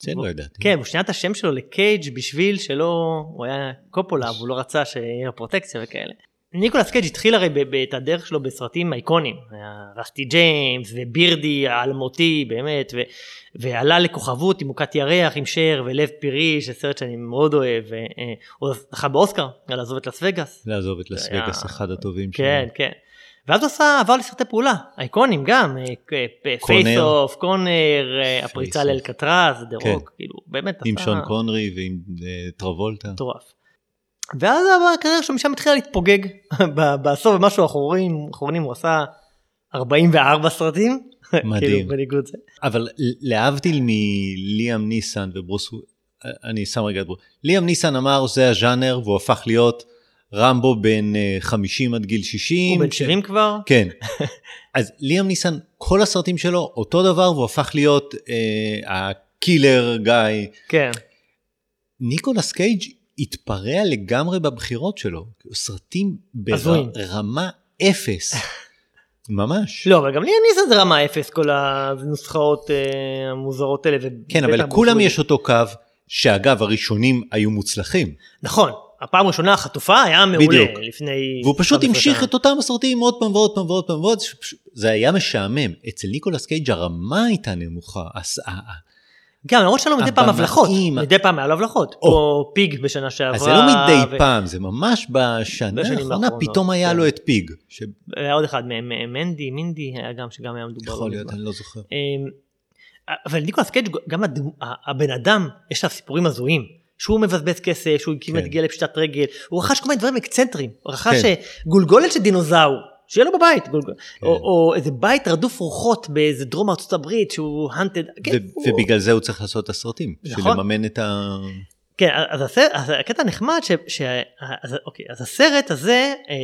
זה לא ידעתי. כן, הוא שינה את השם שלו לקייג' בשביל שלא, הוא היה קופולה, והוא לא רצה שיהיה פרוטקציה וכאלה. ניקולס קייג' התחיל הרי את הדרך שלו בסרטים אייקוניים, רסטי ג'יימס ובירדי האלמותי באמת, ו, ועלה לכוכבות עם מוכת ירח עם שר ולב פירי, שסרט שאני מאוד אוהב, והוא זכה באוסקר על לעזוב את לס וגאס. לעזוב את לס וגאס, אחד הטובים שלו. כן, כן. ואז הוא עשה, עבר לסרטי פעולה, אייקוניים גם, Face Con Air. Off, Con Air, אה, הפריצה. לאלקטרז, The כן. רוק, כאילו, באמת עם שון קונרי ועם אה, טרבולטה. מטורף. ואז הקריירה שלו משם התחילה להתפוגג, *laughs* בעשור ומשהו האחרונים, האחרונים הוא עשה 44 סרטים, מדהים. *laughs* כאילו. אבל להבדיל מליאם ניסון וברוס, אני שם רגע את ברוס, ליאם ניסון אמר זה הז'אנר והוא הפך להיות רמבו בין אה, 50 עד גיל 60. הוא בן ש- 70 כבר, כן. *laughs* אז ליאם ניסן, כל הסרטים שלו אותו דבר והוא הפך להיות אה, הקילר גיא. כן. ניקולס קייג' התפרע לגמרי בבחירות שלו. סרטים. ברמה אפס. *laughs* ממש. לא, אבל גם לי ניסן זה רמה אפס, כל הנוסחאות אה, המוזרות האלה. כן, אבל לכולם יש אותו קו, שאגב, הראשונים היו מוצלחים. נכון, הפעם הראשונה החטופה היה מעולה בדיוק. לפני... והוא פשוט 15 המשיך. את אותם הסרטים עוד פעם ועוד פעם ועוד פעם ועוד, זה היה משעמם. אצל ניקולס קייג' הרמה הייתה נמוכה. הס- גם למרות שלא מדי פעם. הבלחות, מדי פעם היה לו הבלחות, או. פיג בשנה שעברה. אז זה לא מדי פעם, זה ממש בשנה האחרונה פתאום היה כן. לו את פיג. היה עוד אחד, מ- מנדי, מינדי, היה גם שגם היה מדובר. לא להיות. אני לא זוכר. אמ, אבל ניקולס קייג' גם הבן אדם, יש עליו סיפורים הזויים. שהוא מבזבז כסף, שהוא כמעט כן. הגיע לפשיטת רגל, הוא רכש כל מיני דברים אקצנטריים, הוא רכש כן. אה, גולגולת של דינוזאור, שיהיה לו בבית, כן. או, או איזה בית רדוף רוחות באיזה דרום ארצות הברית שהוא הנטד, כן, ו- הוא- ובגלל זה הוא צריך לעשות את הסרטים. בשביל נכון. לממן את ה... כן, אז, הסרט, אז הקטע הנחמד, ש, ש, אז, אוקיי, אז הסרט הזה, אה,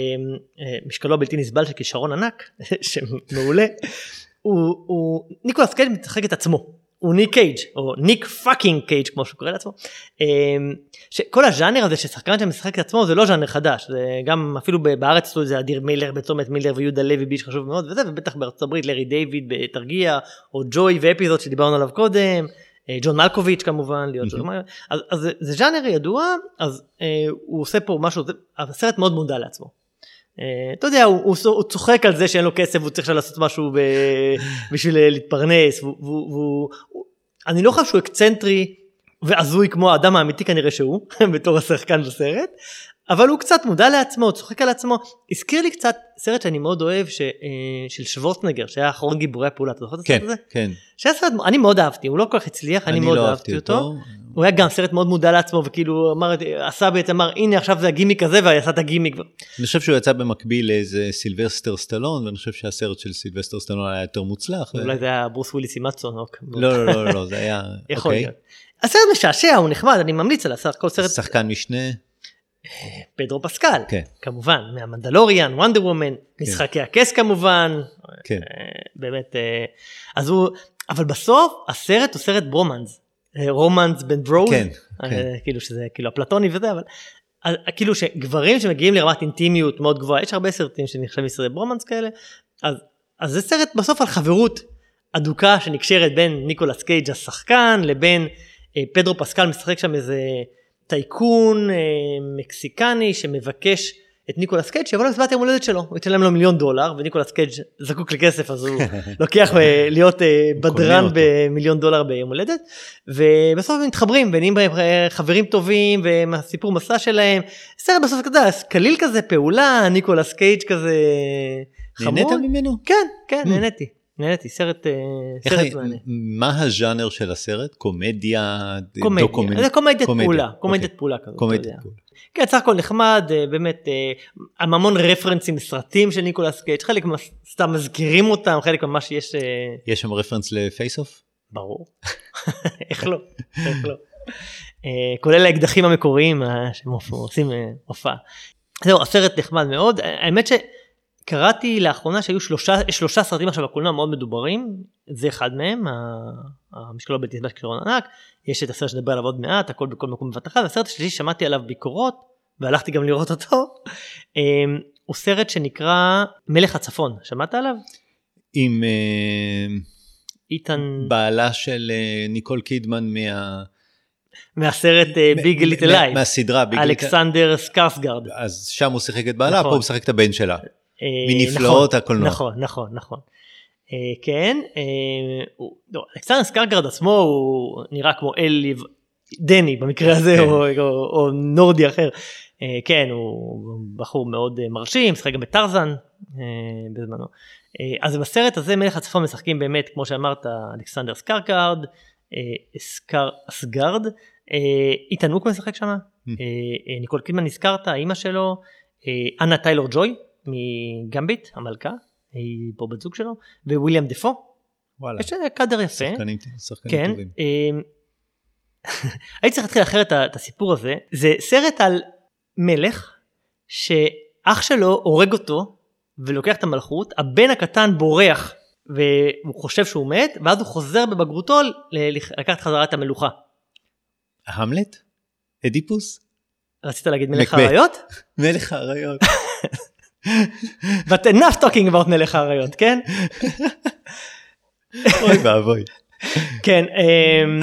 אה, משקלו הבלתי נסבל של כישרון ענק, *laughs* שמעולה, הוא, הוא, ניקולס קייג' משחק את עצמו, הוא ניק קייג', או ניק fucking קייג' כמו שהוא קורא לעצמו, אה, שכל הז'אנר הזה ששחקן שמשחק את עצמו זה לא ז'אנר חדש, זה גם אפילו בארץ עשו את זה אדיר מילר בצומת מילר ויהודה לוי באיש חשוב מאוד וזה, ובטח בארצות הברית לארי דיוויד בתרגיע, או ג'וי ו Episodes שדיברנו עליו קודם, אה, ג'ון מלקוביץ' כמובן, להיות מהמם. ג'ון מלקוביץ', אז, אז זה- זה ז'אנר ידוע, אז אה, הוא עושה פה משהו, זה, הסרט מאוד מודע לעצמו. אה, אתה יודע, הוא, הוא, הוא צוחק על זה שאין לו כסף, הוא צריך לעשות משהו ב, *laughs* בשביל אה, להתפרנס, והוא, והוא, והוא, הוא, אני לא חושב שהוא אקצנטרי והזוי כמו האדם האמיתי כנראה שהוא, *laughs* בתור השחקן בסרט, אבל הוא קצת מודע לעצמו, הוא צוחק על עצמו. הזכיר לי קצת סרט שאני מאוד אוהב ש, אה, של שוורצנגר, שהיה אחרון גיבורי הפעולה, אתה זוכר את כן, הסרט הזה? כן. שהיה סרט, אני מאוד אהבתי, הוא לא כל כך הצליח, אני, אני מאוד לא אהבתי אותו. אותו. הוא היה גם סרט מאוד מודע לעצמו, וכאילו אמר, עשה בעצם, אמר, הנה עכשיו זה הגימיק הזה, ועשה את הגימיק. אני חושב שהוא יצא במקביל לאיזה סילבסטר סטלון, ואני חושב שהסרט של סילבסטר סטלון היה יותר מוצלח. אולי זה היה ברוס וויליס עם מצונוק. לא, לא, לא, לא, זה היה, *laughs* יכול אוקיי. להיות. הסרט משעשע, הוא נחמד, אני ממליץ על הסרט, כל סרט שחקן משנה, פדרו פסקל, כן. כמובן, מה Mandalorian, Wonder Woman, משחקי הכס כמובן, כן. אה, באמת, אה, אז הוא, אבל בסוף הסרט הוא סרט ברומנס, רומנס בין bros, כן, אה, כן. כאילו שזה כאילו אפלטוני וזה, אבל אה, כאילו שגברים שמגיעים לרמת אינטימיות מאוד גבוהה, יש הרבה סרטים שנחשבים סרט ברומנס כאלה, אז, אז זה סרט בסוף על חברות אדוקה שנקשרת בין ניקולס קייג' השחקן לבין אה, פדרו פסקל משחק שם איזה טייקון אה, מקסיקני שמבקש את ניקולס קייג' שיבוא למסיבת יום הולדת שלו, הוא ייתן להם לו מיליון דולר וניקולס קייג' זקוק לכסף אז הוא *laughs* לוקח אה, להיות אה, בדרן. במיליון דולר ביום הולדת ובסוף הם מתחברים ונהיים בהם, אה, חברים טובים ומהסיפור מסע שלהם סרט בסוף כזה קליל כזה פעולה ניקולס קייג' כזה חמוד. נהנית ממנו? כן כן Mm. נהניתי נהניתי סרט אה, סרט מעניין. מה הז'אנר של הסרט? קומדיה? קומדיה, דוקומנט- זה קומדיית קומדיה, פעולה, אוקיי. קומדיית פעולה כזאת, קומדיית. פעולה. כן, סך הכל נחמד, אה, באמת, אה, עם המון רפרנסים לסרטים של ניקולס קייג', חלק סתם מזכירים אותם, חלק ממש יש, יש שם רפרנס לפייס אוף? ברור, *laughs* איך לא, איך לא. כולל האקדחים המקוריים שהם עושים הופעה. זהו, הסרט נחמד מאוד, האמת שקראתי לאחרונה שהיו שלושה, שלושה סרטים עכשיו בקולנוע מאוד מדוברים, זה אחד מהם, המשקלו הבלתי נסבל כישרון ענק, יש את הסרט שנדבר עליו עוד מעט, הכל בכל מקום בבת אחת, והסרט השלישי שמעתי עליו ביקורות, והלכתי גם לראות אותו, *laughs* אה, הוא סרט שנקרא מלך הצפון, שמעת עליו? עם אה, איתן, בעלה של אה, ניקול קידמן מה... מהסרט Big Little Lies, מהסדרה Big Little אלכסנדר סקרסגרד. אז שם הוא שיחק את בעלה, נכון. פה הוא משחק את הבן שלה. אה, מנפלאות נכון, הקולנוע. נכון, נכון, נכון. אה, כן, אה, לא, אלכסנדר סקרסגרד עצמו הוא נראה כמו אל דני במקרה הזה, כן. או, או, או נורדי אחר. כן, הוא בחור מאוד מרשים, משחק גם בטרזן בזמנו. אז בסרט הזה מלך הצפון משחקים באמת, כמו שאמרת, אלכסנדר סקרגרד, סקר, אסגרד, אה, איתן אוק משחק שם, Mm. ניקול קידמן הזכרת, אימא שלו, אנה טיילור ג'וי מגמביט, המלכה, היא פה בת זוג שלו, וויליאם דפו, וואלה. יש קאדר יפה, שחקנים שחקנים כן, טובים. אה, *laughs* הייתי צריך להתחיל אחרת את הסיפור הזה, זה סרט על מלך שאח שלו הורג אותו ולוקח את המלכות, הבן הקטן בורח והוא חושב שהוא מת, ואז הוא חוזר בבגרותו לקחת חזרה את המלוכה. המלט? אדיפוס? רצית להגיד מלך. האריות? *laughs* מלך האריות. *laughs* But enough talking about מלך האריות, כן? אוי ואבוי. כן, אמ,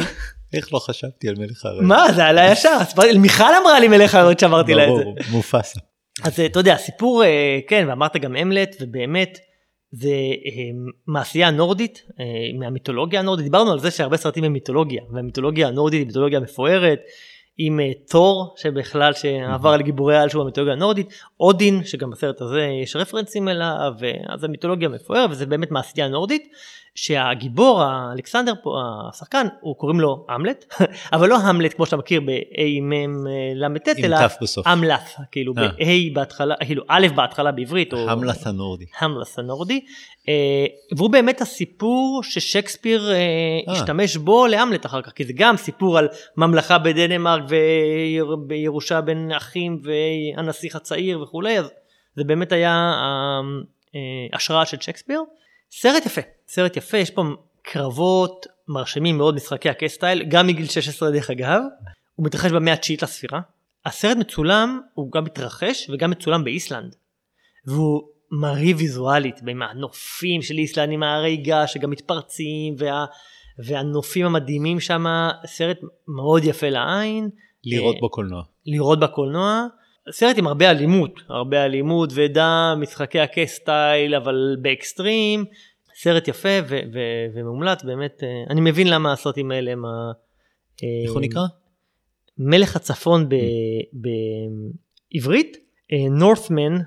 איך לא חשבתי על מלך האריות? מה זה עלה ישר, מיכל אמרה לי מלך האריות שאמרתי לה את זה. ברור, מופסה. אז אתה יודע, הסיפור, אה, כן, ואמרת גם המלט, ובאמת, זה אה, מעשייה נורדית, אה, מהמיתולוגיה הנורדית, דיברנו על זה שהרבה סרטים הם מיתולוגיה, והמיתולוגיה הנורדית היא מיתולוגיה מפוארת, עם אה, תור שבכלל שעבר לגיבורי על שהוא המיתולוגיה הנורדית, אודין שגם בסרט הזה יש רפרנסים אליו, אה, אז המיתולוגיה מפוארת וזה באמת מעשייה נורדית, שהגיבור האלכסנדר פה, השחקן, הוא קוראים לו המלט, *laughs* אבל לא המלט כמו שאתה מכיר ב-A מ ל"ט, עם אלא. המלת, כאילו אה. ב-A בהתחלה, כאילו א' בהתחלה בעברית, או המלת הנורדי. המלס הנורדי, אה, והוא באמת הסיפור ששייקספיר אה. השתמש בו להמלט אחר כך, כי זה גם סיפור על ממלכה בדנמרק וירושה בין אחים והנסיך הצעיר וכולי, אז זה באמת היה אה, אה, השראה של שייקספיר. סרט יפה, סרט יפה, יש פה קרבות מרשימים מאוד, משחקי הקסטייל, גם מגיל 16 דרך אגב, הוא מתרחש במאה התשיעית לספירה. הסרט מצולם, הוא גם מתרחש וגם מצולם באיסלנד. והוא מרהיב ויזואלית, עם הנופים של איסלנד, עם ההרי געש שגם מתפרצים, וה, והנופים המדהימים שם, סרט מאוד יפה לעין. לראות אה, בקולנוע. לראות בקולנוע. סרט עם הרבה אלימות, הרבה אלימות ודם, משחקי הקסטייל אבל באקסטרים. סרט יפה ו- ו- ומומלץ, באמת, אה, אני מבין למה הסרטים האלה הם ה... איך הוא נקרא? מלך הצפון ב- בעברית, נורת'מן,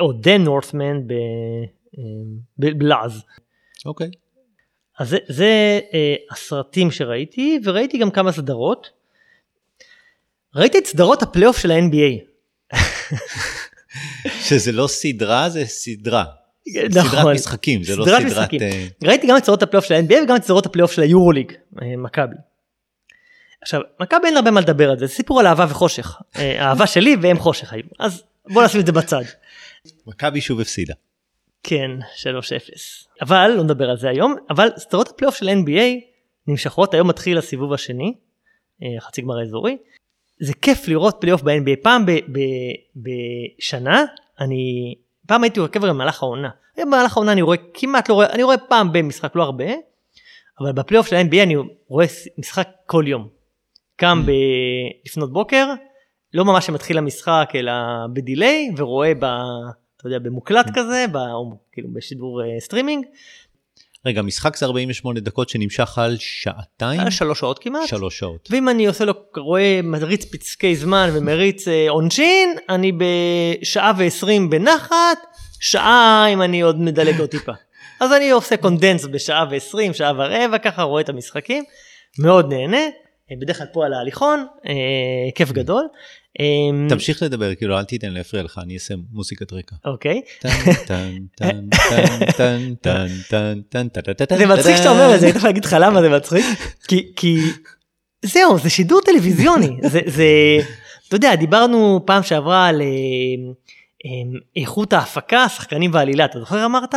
או The Northman ב- ב- בלעז. אוקיי. אז זה, זה אה, הסרטים שראיתי, וראיתי גם כמה סדרות. ראיתי את סדרות הפלייאוף של ה-NBA. שזה לא סדרה, זה סדרה. נכון. סדרת משחקים, זה לא סדרת סדרת... משחקים. אה, ראיתי גם את סדרות הפלייאוף של ה-NBA וגם את סדרות הפלייאוף של היורוליג, אה, מכבי. עכשיו, מכבי אין הרבה מה לדבר על זה, זה סיפור על אהבה וחושך. אה, אהבה שלי והם חושך היו. אז בוא נשים את זה בצד. מכבי שוב הפסידה. כן, 3-0. אבל, לא נדבר על זה היום, אבל סדרות הפלייאוף של NBA נמשכות, היום מתחיל הסיבוב השני, אה, חצי גמר האזורי. זה כיף לראות פלייאוף ב-NBA, פעם בשנה, אני, פעם הייתי עוקב במהלך העונה. במהלך העונה אני רואה כמעט לא רואה, אני רואה פעם במשחק, לא הרבה, אבל בפלייאוף של ה-NBA אני רואה משחק כל יום. קם ב- לפנות בוקר, לא ממש שמתחיל המשחק אלא ב delay, ורואה ב... אתה יודע, במוקלט כזה, ב, או כאילו בשידור uh, סטרימינג, רגע, משחק זה 48 דקות שנמשך על שעתיים? על שלוש שעות כמעט. שלוש שעות. ואם אני עושה לו, רואה, מריץ פסקי זמן ומריץ uh, עונשין, אני בשעה ועשרים בנחת, שעה אם אני עוד מדלג עוד טיפה. אז אני עושה condensed בשעה ועשרים, שעה ורבע, ככה רואה את המשחקים, מאוד נהנה, אה, אה, בדרך כלל פה על ההליכון, אה, כיף גדול. אמ, תמשיך לדבר, כאילו אל תיתן להפריע לך, אני אעשה מוזיקת רקע. אוקיי. זה מצחיק שאתה אומר את זה, אני צריך להגיד לך למה זה מצחיק, כי זהו, זה שידור טלוויזיוני, זה, אתה יודע, דיברנו פעם שעברה על אה, אמ, איכות ההפקה, שחקנים ועלילה, אתה זוכר אמרת?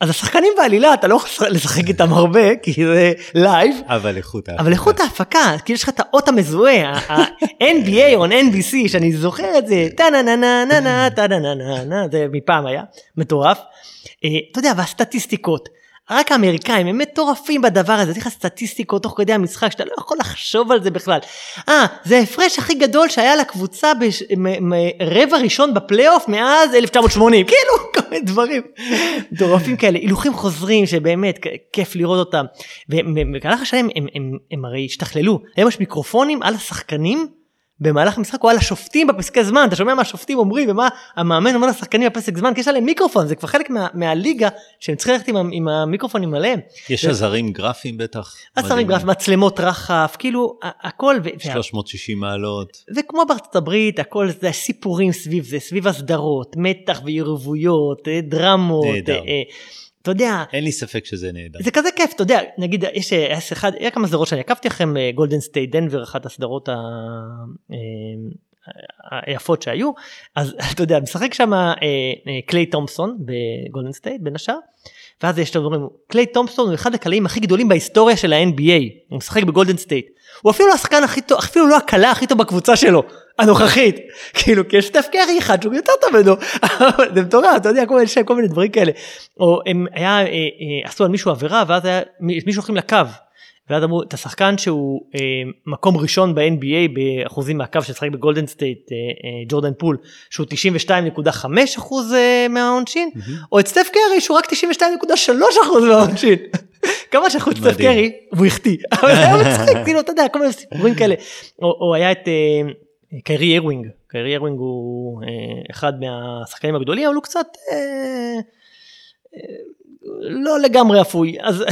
אז השחקנים ועלילה אתה לא יכול לשחק איתם הרבה, כי זה live, אבל איכות ההפקה. אבל איכות ההפקה, כאילו יש לך את האות המזוהה, ה-NBA או NBC, שאני זוכר את זה, טה נה נה נה נה נה נה נה נה, זה מפעם היה, מטורף. אה, אתה יודע, והסטטיסטיקות, רק האמריקאים הם מטורפים בדבר הזה, לך סטטיסטיקות תוך כדי המשחק שאתה לא יכול לחשוב על זה בכלל. אה, זה ההפרש הכי גדול שהיה לקבוצה ברבע ראשון בפלייאוף מאז 1980, כאילו, *laughs* כל מיני דברים מטורפים כאלה, הילוכים חוזרים שבאמת כיף לראות אותם. ובמהלך השנים הם, הם, הם הרי השתכללו, היום יש מיקרופונים על השחקנים. במהלך המשחק או על השופטים בפסקי זמן, אתה שומע מה השופטים אומרים ומה המאמן אומר לשחקנים בפסק זמן, כי יש עליהם מיקרופון, זה כבר חלק מה, מהליגה שהם צריכים ללכת עם, עם המיקרופונים עליהם. יש עזרים גרפיים בטח. שמים גרף, מצלמות רחף, כאילו הכל, ו- וה- 360 מעלות. וכמו בארצות הברית, הכל זה סיפורים סביב זה, סביב הסדרות, מתח ויריבויות, אה, דרמות, נהדר. אה, אה, אתה יודע, אין לי ספק שזה נהדר. זה כזה כיף, אתה יודע, נגיד, יש, אה, אחד, היה כמה סדרות שאני עקבתי אחריהם, גולדן סטייט דנבר, אחת הסדרות ה- אה, היפות שהיו, אז *laughs* אתה יודע, משחק שם אה, קליי תומפסון בגולדן סטייט בין השאר, ואז יש הדברים, קליי תומפסון הוא אחד הקלעים הכי גדולים בהיסטוריה של ה-NBA, הוא משחק בגולדן סטייט, הוא אפילו לא השחקן הכי טוב, אפילו לא הקלע הכי טוב בקבוצה שלו, הנוכחית, כאילו, כי יש סטף קרי אחד שהוא יותר טוב ממנו, זה מטורף, אתה יודע, כל מיני, כל מיני דברים כאלה, או הם היה, אה, אה, עשו על מישהו עבירה, ואז היה, מישהו הולכים לקו, ואז אמרו, את השחקן שהוא אה, מקום ראשון ב-NBA באחוזים מהקו שמשחק בגולדן סטייט, אה, אה, ג'ורדן פול, שהוא 92.5 אחוז אה, מהעונשין, או את סטף קרי שהוא רק 92.3 אחוז מהעונשין. *laughs* כמה שאחוז סטף מדהים. קרי, והוא החטיא. *laughs* אבל זה היה מצחיק, כאילו, אתה יודע, כל מיני סיפורים כאלה. או, או היה את אה, קיירי ארווינג, קיירי ארווינג הוא אה, אחד מהשחקנים הגדולים, אבל הוא קצת... אה, לא לגמרי אפוי. אז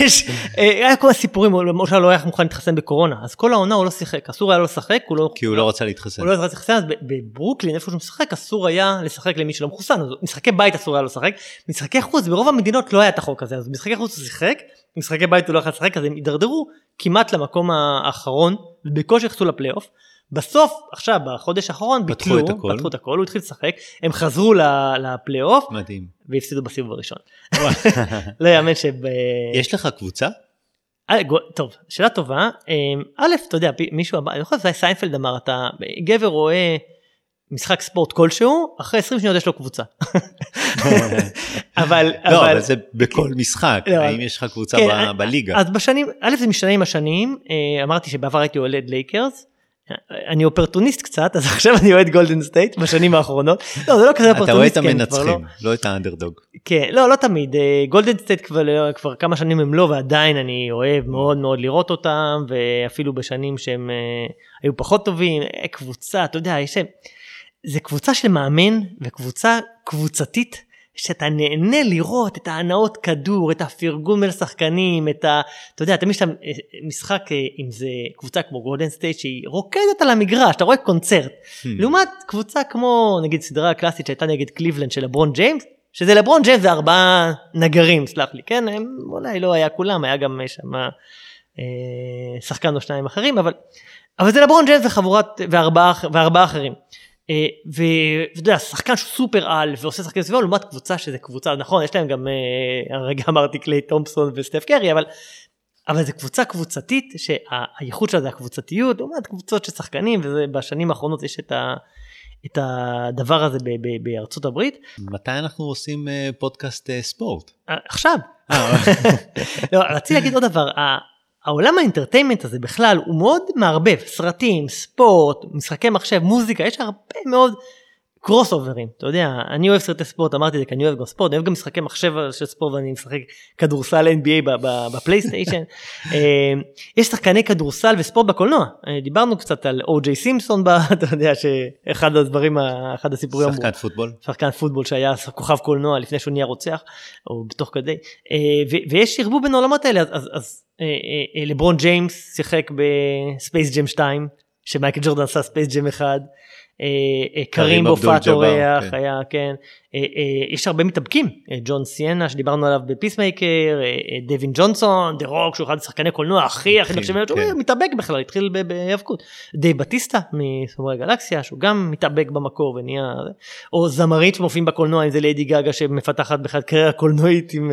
יש אה, היה כל הסיפורים למשל לא היה מוכן להתחסן בקורונה. אז כל העונה הוא לא שיחק. אסור היה לו לשחק הוא לא כי הוא לא רצה להתחסן. הוא לא רצה להתחסן אז בברוקלין איפה שהוא משחק אסור היה לשחק למי שלא מחוסן. אז משחקי בית אסור היה לו לשחק. משחקי חוץ ברוב המדינות לא היה את החוק הזה. אז משחקי חוץ הוא שיחק משחקי בית הוא לא יכול לשחק אז הם הידרדרו כמעט למקום האחרון ובקושי נכנסו לפלייאוף. בסוף עכשיו בחודש האחרון ביטלו, את הכל. פתחו את הכל, הוא התחיל לשחק, הם חזרו לפלייאוף מדהים. והפסידו בסיבוב הראשון. *laughs* לא יאמן שב... יש לך קבוצה? אה, טוב, שאלה טובה. אמ, א', אתה יודע, מישהו אני לא חושב שזה היה סיינפלד אמר, אתה, גבר רואה משחק ספורט כלשהו, אחרי 20 שניות יש לו קבוצה. *laughs* אבל, לא, אבל זה בכל משחק. לא, האם יש לך קבוצה כן, בליגה? אז בשנים, א' זה משנה עם השנים, אה, אמרתי שבעבר הייתי אוהד לייקרס, אני אופרטוניסט קצת, אז עכשיו אני אוהד גולדן סטייט בשנים האחרונות. לא, זה לא כזה אופרטוניסט. אתה רואה את המנצחים, לא... לא את האנדרדוג. כן, לא, לא תמיד. גולדן סטייט כבר, כבר כמה שנים הם לא, ועדיין אני אוהב מאוד מאוד לראות אותם, ואפילו בשנים שהם היו פחות טובים, קבוצה, אתה יודע, יש... זה קבוצה של מאמן וקבוצה קבוצתית. שאתה נהנה לראות את ההנעות כדור, את הפרגון בין השחקנים, את ה... אתה יודע, תמיד אה, משחק, אה, אם זה קבוצה כמו גולדן סטייט שהיא רוקדת על המגרש, אתה רואה קונצרט. Hmm. לעומת קבוצה כמו, נגיד סדרה הקלאסית שהייתה נגד קליבלנד של לברון ג'יימס, שזה לברון ג'יימס וארבעה נגרים, סלח לי, כן? הם אולי לא היה כולם, היה גם שם אה, שחקן או שניים אחרים, אבל, אבל זה לברון ג'יימס וחבורת, וארבעה, וארבעה אחרים. אה, ואתה יודע, שחקן שהוא סופר על ועושה שחקן סביבו לעומת קבוצה שזה קבוצה, נכון, יש להם גם, אה, הרגע אמרתי קליי תומפסון וסטף קרי, אבל, אבל זה קבוצה קבוצתית שהייחוד שלה זה הקבוצתיות, לעומת קבוצות של שחקנים, ובשנים האחרונות יש את ה... את הדבר הזה ב- ב- בארצות הברית. מתי אנחנו עושים אה, פודקאסט ספורט? עכשיו. *laughs* לא, רציתי להגיד עוד דבר, העולם האינטרטיימנט הזה בכלל הוא מאוד מערבב, סרטים, ספורט, משחקי מחשב, מוזיקה, יש הרבה מאוד crossover ים, אתה יודע, אני אוהב סרטי ספורט, אמרתי זה כי אני אוהב גם ספורט, אני אוהב גם משחקי מחשב של ספורט ואני משחק כדורסל NBA בפלייסטיישן. *laughs* אה, יש שחקני כדורסל וספורט בקולנוע, אה, דיברנו קצת על או.ג'יי סימפסון, *laughs* אתה יודע שאחד הדברים, אחד הסיפורים, שחקן פוטבול, שחקן פוטבול שהיה כוכב קולנוע לפני שהוא נהיה רוצח, או בתוך כדי, אה, ויש ערבוב בין העולמות האלה, אז, אז לברון ג'יימס שיחק ב Space Jam 2, שמייקל ג'ורדן עשה Space Jam 1. אה, אה, כרים בהופעת אורח, כן. היה, כן. אה, יש הרבה מתאבקים, ג'ון סינה שדיברנו עליו ב Peacemaker, דוויין ג'ונסון, דה רוק שהוא אחד השחקני קולנוע הכי הכי נחשבים, הוא מתאבק בכלל, התחיל בהיאבקות. דייב בטיסטה משומרי הגלקסיה שהוא גם מתאבק במקור ונהיה, או זמרית שמופיעים בקולנוע אם זה ליידי גאגה שמפתחת בכלל קריירה קולנועית עם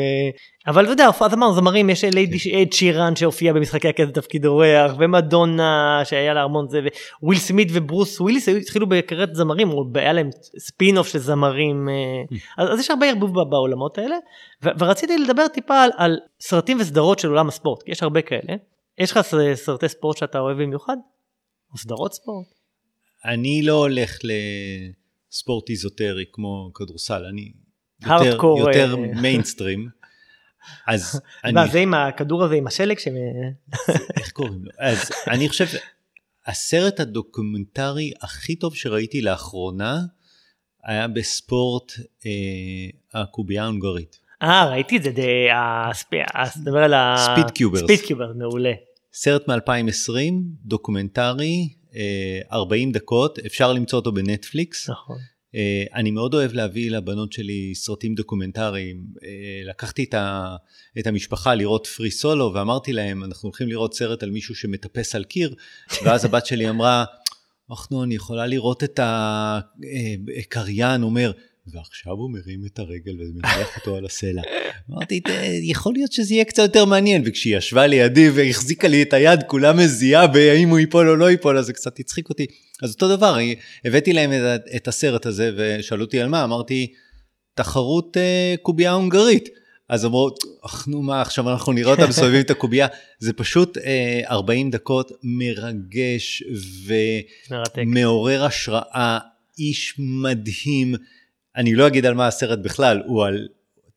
אבל אתה יודע, אז אמרנו זמרים, יש ליידי אד שירן שהופיע במשחקי הכסף תפקיד אורח, ומדונה שהיה לה המון זה, וויל סמית וברוס וויליס התחילו בקריירת זמרים, היה להם ספין אוף של זמרים, אה, אז, אז יש הרבה ערבוב בעולמות האלה, ורציתי לדבר טיפה על, על סרטים וסדרות של עולם הספורט, כי יש הרבה כאלה. יש לך סרטי ספורט שאתה אוהב במיוחד? או סדרות ספורט? אני לא הולך לספורט איזוטרי כמו כדורסל, אני יותר, יותר *laughs* מיינסטרים. אז *laughs* אני... מה, זה עם הכדור הזה עם השלג ש... איך קוראים לו? אז אני חושב, הסרט הדוקומנטרי הכי טוב שראיתי לאחרונה היה בספורט אה, הקובייה ההונגרית. אה, ראיתי את זה, דבר על ה... Speed Cubers. Speed Cubers, מעולה. סרט מ-2020, דוקומנטרי, 40 אה, דקות, אפשר למצוא אותו בנטפליקס. נכון. אה, אני מאוד אוהב להביא לבנות שלי סרטים דוקומנטריים. אה, לקחתי את, ה, את המשפחה לראות פרי סולו ואמרתי להם, אנחנו הולכים לראות סרט על מישהו שמטפס על קיר, ואז הבת שלי אמרה, אנחנו, אני יכולה לראות את הקריין אומר, ועכשיו הוא מרים את הרגל ומניח אותו על הסלע. אמרתי, יכול להיות שזה יהיה קצת יותר מעניין, וכשהיא ישבה לידי והחזיקה לי את היד, כולה מזיעה בהאם הוא ייפול או לא ייפול, אז זה קצת הצחיק אותי. אז אותו דבר, הבאתי להם את, הסרט הזה ושאלו אותי על מה, אמרתי, תחרות uh, קובייה הונגרית. אז אמרו, אך נו מה, עכשיו אנחנו נראה אותם מסובבים את הקובייה. זה פשוט uh, 40 דקות מרגש ומעורר השראה, איש מדהים. אני לא אגיד על מה הסרט בכלל, הוא על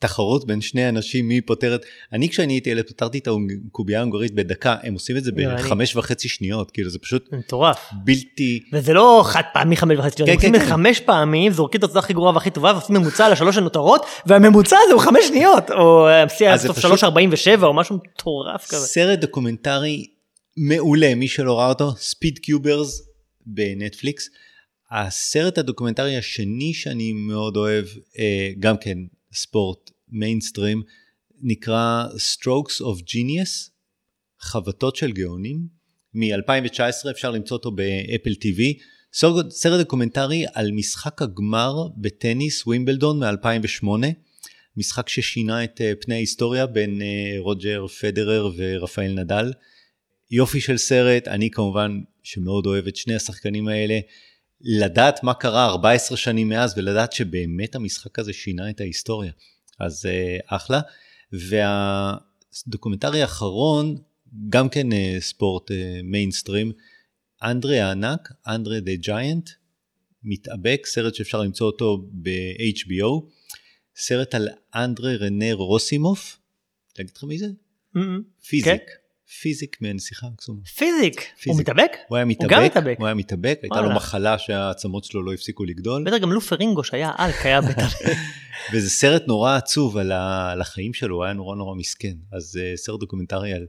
תחרות בין שני אנשים מי פותרת, אני כשאני הייתי ילד פתרתי את הקובייה ההונגרית בדקה, הם עושים את זה בחמש וחצי שניות, כאילו זה פשוט מטורף. בלתי... וזה לא חד פעמי חמש וחצי שניות, כן, הם עושים את כן, כן. חמש פעמים, זורקים את התוצאה הכי גרועה והכי טובה, ועושים ממוצע לשלוש הנותרות, והממוצע הזה הוא חמש שניות, או שיא סוף שלוש ארבעים ושבע, או משהו מטורף כזה. סרט דוקומנטרי מעולה, מי שלא ראה אותו, Speed Cubers בנטפליקס. הסרט הדוקומנטרי השני שאני מאוד אוהב, אה, גם כן ספורט מיינסטרים, נקרא Strokes of Genius, חבטות של גאונים, מ-2019 אפשר למצוא אותו באפל TV, סרט דוקומנטרי על משחק הגמר בטניס ווימבלדון מ-2008, משחק ששינה את אה, פני ההיסטוריה בין אה, רוג'ר פדרר ורפאל נדל. יופי של סרט, אני כמובן שמאוד אוהב את שני השחקנים האלה, לדעת מה קרה 14 שנים מאז ולדעת שבאמת המשחק הזה שינה את ההיסטוריה. אז uh, אחלה. והדוקומנטרי האחרון, גם כן uh, ספורט uh, מיינסטרים, אנדרה הענק, Andre the Giant, מתאבק, סרט שאפשר למצוא אותו ב-HBO, סרט על אנדרה רנה רוסימוף, להגיד לך מי זה? Mm-hmm. פיזיק. פיזיק מהנסיכה הקסומה. פיזיק, הוא פיזיק. מתאבק? הוא היה מתאבק, גם מתאבק. הוא היה מתאבק, הייתה לו. מחלה שהעצמות שלו לא הפסיקו לגדול, בטח גם לו פריגנו שהיה האלק היה בטח. *laughs* וזה סרט נורא עצוב על, ה, על החיים שלו, הוא היה נורא נורא מסכן, אז uh, סרט דוקומנטרי על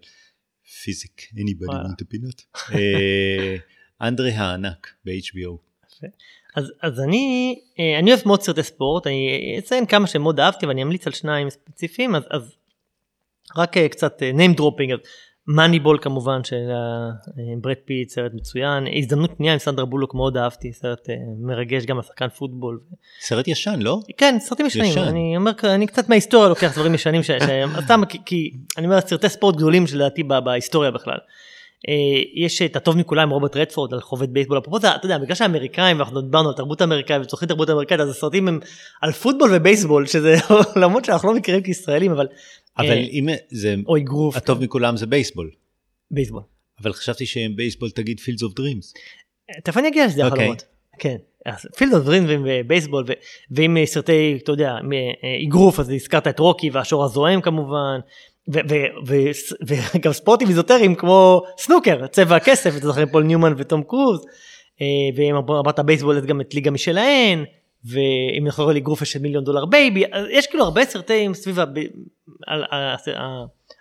פיזיק, anybody want a peanut. אה, אנדרה הענק ב-HBO. אז, אז אני, אה, אני אוהב מאוד סרטי ספורט, אני אציין כמה שמאוד אהבתי ואני אמליץ על שניים ספציפיים, אז, אז רק אה, קצת אה, name dropping, Moneyball כמובן של אה, ברד פיט, סרט מצוין, הזדמנות שנייה עם סנדרה בולוק מאוד אהבתי, סרט אה, מרגש גם על שחקן פוטבול. סרט ישן, לא? כן, סרטים ישנים, ישן. אני אומר, אני קצת מההיסטוריה לוקח דברים ישנים, ש, ש, *laughs* סתם כי, אני אומר סרטי ספורט גדולים שלדעתי בהיסטוריה בכלל. אה, יש את הטוב מכולם ערוברט רדפורד על חובד בייסבול אפרופו אתה יודע בגלל שהאמריקאים ואנחנו דיברנו על תרבות אמריקאית וצורכים תרבות אמריקאית אז הסרטים הם על פוטבול ובייסבול שזה *laughs* עולמות שאנחנו לא מכירים כישראלים אבל אבל אה, אם זה, או אגרוף הטוב מכולם זה בייסבול. בייסבול. אבל חשבתי שעם בייסבול תגיד Fields of Dreams. תכף אני אגיע לזה אוקיי. החלומות. כן. Field of Dreams ובייסבול ו- ועם אה, סרטי אתה יודע אה, אגרוף אז הזכרת את רוקי והשור הזועם כמובן וגם ספורטים איזוטריים כמו סנוקר צבע הכסף אתה זוכר פול ניומן וטום קרוז אה, ואם אמרת בייסבול אז גם את ליגה משלהן ואם רואים אגרוף יש את Million Dollar Baby יש כאילו הרבה סרטים סביב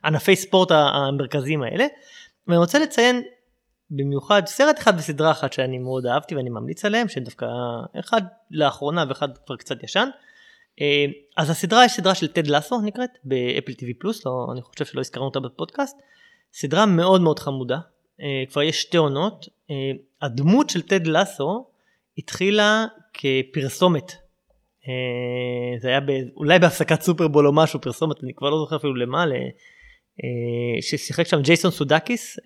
ענפי ספורט המרכזיים האלה ואני רוצה לציין במיוחד סרט אחד וסדרה אחת שאני מאוד אהבתי ואני ממליץ עליהם שדווקא אחד לאחרונה ואחד כבר קצת ישן. אה, אז הסדרה יש סדרה של טד לסו נקראת באפל טיווי פלוס לא, אני חושב שלא הזכרנו אותה בפודקאסט. סדרה מאוד מאוד חמודה אה, כבר יש שתי עונות אה, הדמות של טד לסו התחילה כפרסומת. זה היה ב, אולי בהפסקת סופרבול או משהו פרסומת אני כבר לא זוכר אפילו למה ששיחק שם ג'ייסון סודקיס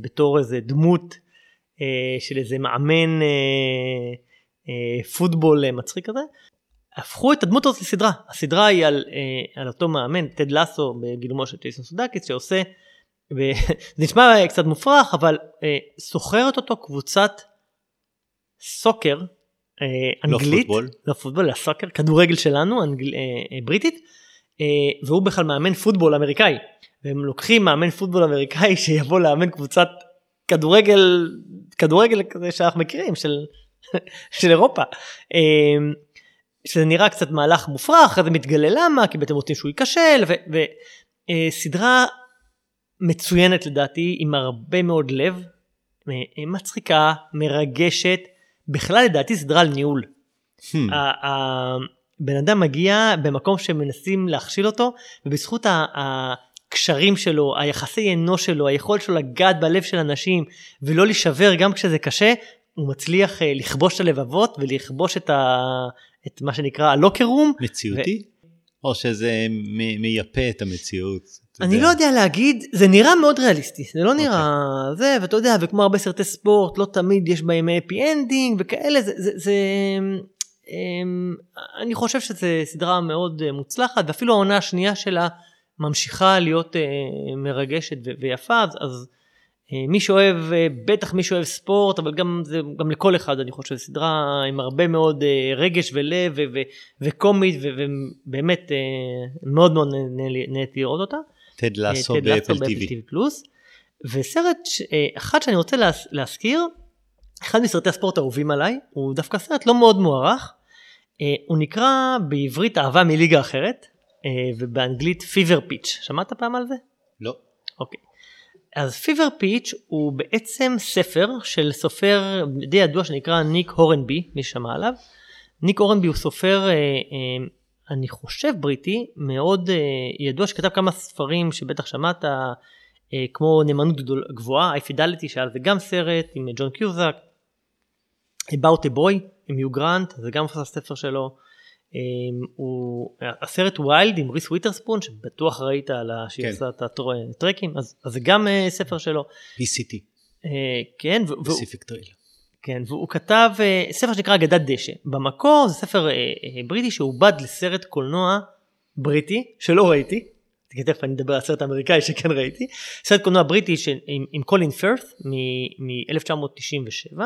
בתור איזה דמות של איזה מאמן פוטבול מצחיק כזה. הפכו את הדמות הזאת לסדרה, הסדרה היא על, אה, על אותו מאמן, טד לסו בגילומו של ג'ייסון סודקיס שעושה, ו- *laughs* זה נשמע קצת מופרך אבל אה, סוחרת אותו קבוצת סוקר אה, לא אנגלית, פוטבול. לא פוטבול, אלא סוקר, כדורגל שלנו, אנגל, אה, אה, בריטית, אה, והוא בכלל מאמן פוטבול אמריקאי. והם לוקחים מאמן פוטבול אמריקאי *laughs* שיבוא לאמן קבוצת כדורגל, כדורגל כזה שאנחנו מכירים, של, *laughs* של אירופה. אה, שזה נראה קצת מהלך מופרך, אחרי זה מתגלה למה, כי בעצם רוצים שהוא ייכשל, וסדרה מצוינת לדעתי, עם הרבה מאוד לב, אה, מצחיקה, מרגשת, בכלל לדעתי סדרה על ניהול. Hmm. ה- ה- בן אדם מגיע במקום שמנסים להכשיל אותו ובזכות ה- הקשרים שלו היחסי אנוש שלו היכולת שלו לגעת בלב של אנשים ולא להישבר גם כשזה קשה הוא מצליח אה, לכבוש את הלבבות ולכבוש את, ה... את מה שנקרא ה locker room. מציאותי? או שזה מ- מייפה את המציאות? אני יודע. לא יודע להגיד, זה נראה מאוד ריאליסטי, זה לא נראה זה, ואתה יודע, וכמו הרבה סרטי ספורט, לא תמיד יש בהם happy ending וכאלה, זה, זה, זה אמ, אני חושב שזו סדרה מאוד אה, מוצלחת, ואפילו העונה השנייה שלה ממשיכה להיות אה, מרגשת ו- ויפה, אז, אז מי שאוהב, אה, בטח מי שאוהב ספורט, אבל גם, זה, גם לכל אחד, אני חושב, סדרה עם הרבה מאוד אה, רגש ולב ו- ו- וקומית, ובאמת אה, מאוד מאוד נהניתי לראות אותה. טד לסו באפל טיווי. פלוס. וסרט אה, אחד שאני רוצה להז- להזכיר, אחד מסרטי הספורט האהובים עליי, הוא דווקא סרט לא מאוד מוערך, אה, הוא נקרא בעברית אהבה מליגה אחרת, אה, ובאנגלית פיבר פיץ', שמעת פעם על זה? לא. אוקיי. אז פיבר פיץ' הוא בעצם ספר של סופר די ידוע שנקרא ניק הורנבי, מי שמע עליו. ניק הורנבי הוא סופר, אה, אה, אני חושב בריטי, מאוד אה, ידוע, שכתב כמה ספרים שבטח שמעת, כמו נאמנות גבוהה, High Fidelity, שהיה זה גם סרט עם ג'ון קיוזאק, About a Boy עם יו גרנט, זה גם הספר שלו. אה, הוא, הסרט Wild עם ריס וויטרספון, שבטוח ראית על. שהיא כן. עושה את הטרקים, אז, אז זה גם אה, ספר שלו. PCT, אה, כן, Pacific Trail. כן, והוא כתב אה, ספר שנקרא קדחת דשא. במקור זה ספר בריטי שעובד לסרט קולנוע בריטי, שלא ראיתי, תכף אני אדבר על הסרט האמריקאי שכן ראיתי, סרט קולנוע בריטי עם, עם קולין פרת מ-1997,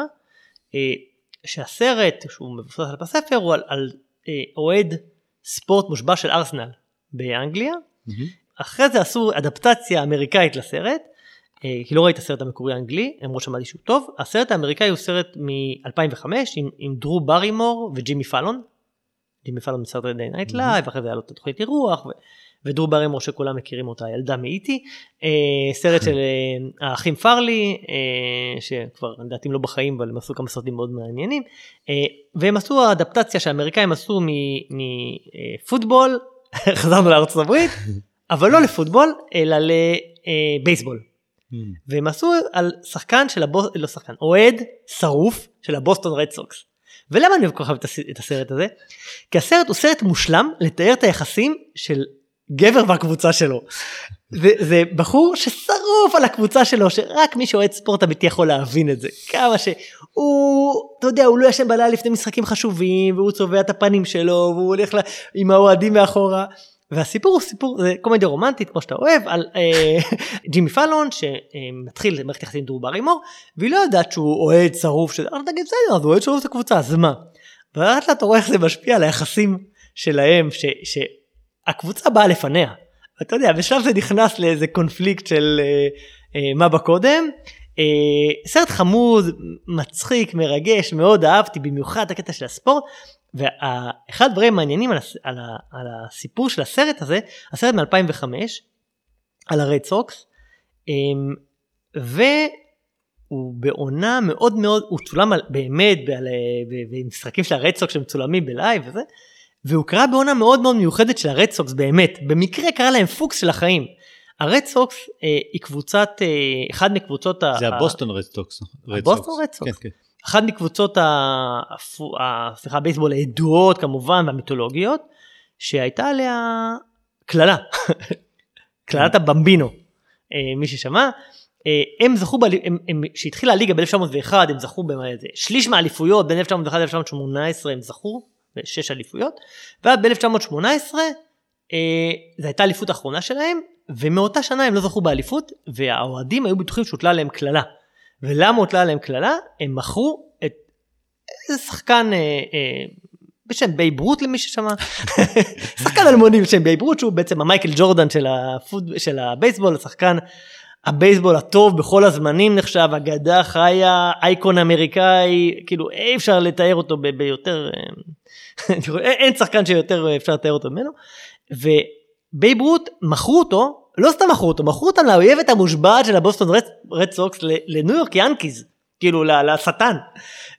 שהסרט שהוא מבוסס על הספר הוא על, על אוהד ספורט מושבע של ארסנל באנגליה. Mm-hmm. אחרי זה עשו אדפטציה אמריקאית לסרט, אה, כי לא ראיתי את הסרט המקורי האנגלי, למרות שמעתי שהוא טוב. הסרט האמריקאי הוא סרט מ-2005 עם, עם דרו ברימור וג'ימי פאלון. ג'ימי פאלון מ Saturday Night Live, אחרי זה היה לו את התוכנית אירוח, ודרו ברימור שכולם מכירים אותה, ילדה מ E.T.. אה, סרט של אה, האחים פארלי, אה, שכבר לדעתי לא בחיים, אבל הם עשו כמה סרטים מאוד מעניינים. והם עשו אדפטציה שהאמריקאים עשו מפוטבול, *laughs* חזרנו לארצות הברית, אבל לא לפוטבול, אלא לבייסבול. ממ. והם עשו על שחקן של הבוס... לא שחקן, אוהד שרוף של הבוסטון רד סוקס. ולמה אני כל כך אוהב את הסרט הזה? כי הסרט הוא סרט מושלם לתאר את היחסים של גבר והקבוצה שלו. זה, זה בחור ששרוף על הקבוצה שלו שרק מי שאוהד ספורט אמיתי יכול להבין את זה כמה שהוא אתה יודע הוא לא ישן בלילה לפני משחקים חשובים והוא צובע את הפנים שלו והוא הולך לה, עם האוהדים מאחורה והסיפור הוא סיפור זה קומדיה רומנטית כמו שאתה אוהב על אה, *laughs* ג'ימי פאלון שמתחיל מערכת יחסים עם דרו ברימור והיא לא יודעת שהוא אוהד שרוף של אל תגיד בסדר אז הוא אוהד שרוף את הקבוצה אז מה. לאט אתה רואה איך זה משפיע על היחסים שלהם שהקבוצה באה לפניה. אתה יודע בשלב זה נכנס לאיזה קונפליקט של אה, אה, מה בקודם. אה, סרט חמוד מצחיק מרגש מאוד אהבתי במיוחד הקטע של הספורט ואחד הדברים המעניינים על, על, על הסיפור של הסרט הזה, הסרט מ-2005, על הרד סוקס, אמ, והוא בעונה מאוד מאוד, הוא צולם על, באמת במשחקים של הרד סוקס שמצולמים בלייב וזה, והוא קרה בעונה מאוד מאוד מיוחדת של הרד סוקס באמת, במקרה קרה להם פוקס של החיים. הרד סוקס אה, היא קבוצת, אה, אחד מקבוצות זה ה... הבוסטון רד סוקס. הבוסטון רד סוקס. כן, כן. אחת מקבוצות סליחה הבייסבול הידועות כמובן והמיתולוגיות שהייתה עליה קללה *laughs* קללת הבמבינו אה, מי ששמע אה, הם זכו כשהתחילה הליגה ב-1901 הם זכו בשליש מהאליפויות בין 1901 ל-1918 הם זכו בשש אליפויות ועד ב-1918 אה, זו הייתה האליפות האחרונה שלהם ומאותה שנה הם לא זכו באליפות והאוהדים היו בטוחים שהוטלה עליהם קללה. ולמה הוטלה עליהם קללה? הם מכרו את איזה שחקן אה, אה, בשם בייב רות למי ששמע, *laughs* שחקן אלמוני בשם בייב רות שהוא בעצם המייקל ג'ורדן של, הפוט, של הבייסבול, השחקן הבייסבול הטוב בכל הזמנים נחשב, אגדה חיה, אייקון אמריקאי, כאילו אי אפשר לתאר אותו ביותר, אה, *laughs* אין שחקן שיותר אפשר לתאר אותו ממנו. ובייב רות מכרו אותו לא סתם מכרו אותו, מכרו אותם לאויבת המושבעת של הבוסטון רד סוקס לניו יורק ינקיז, כאילו לשטן.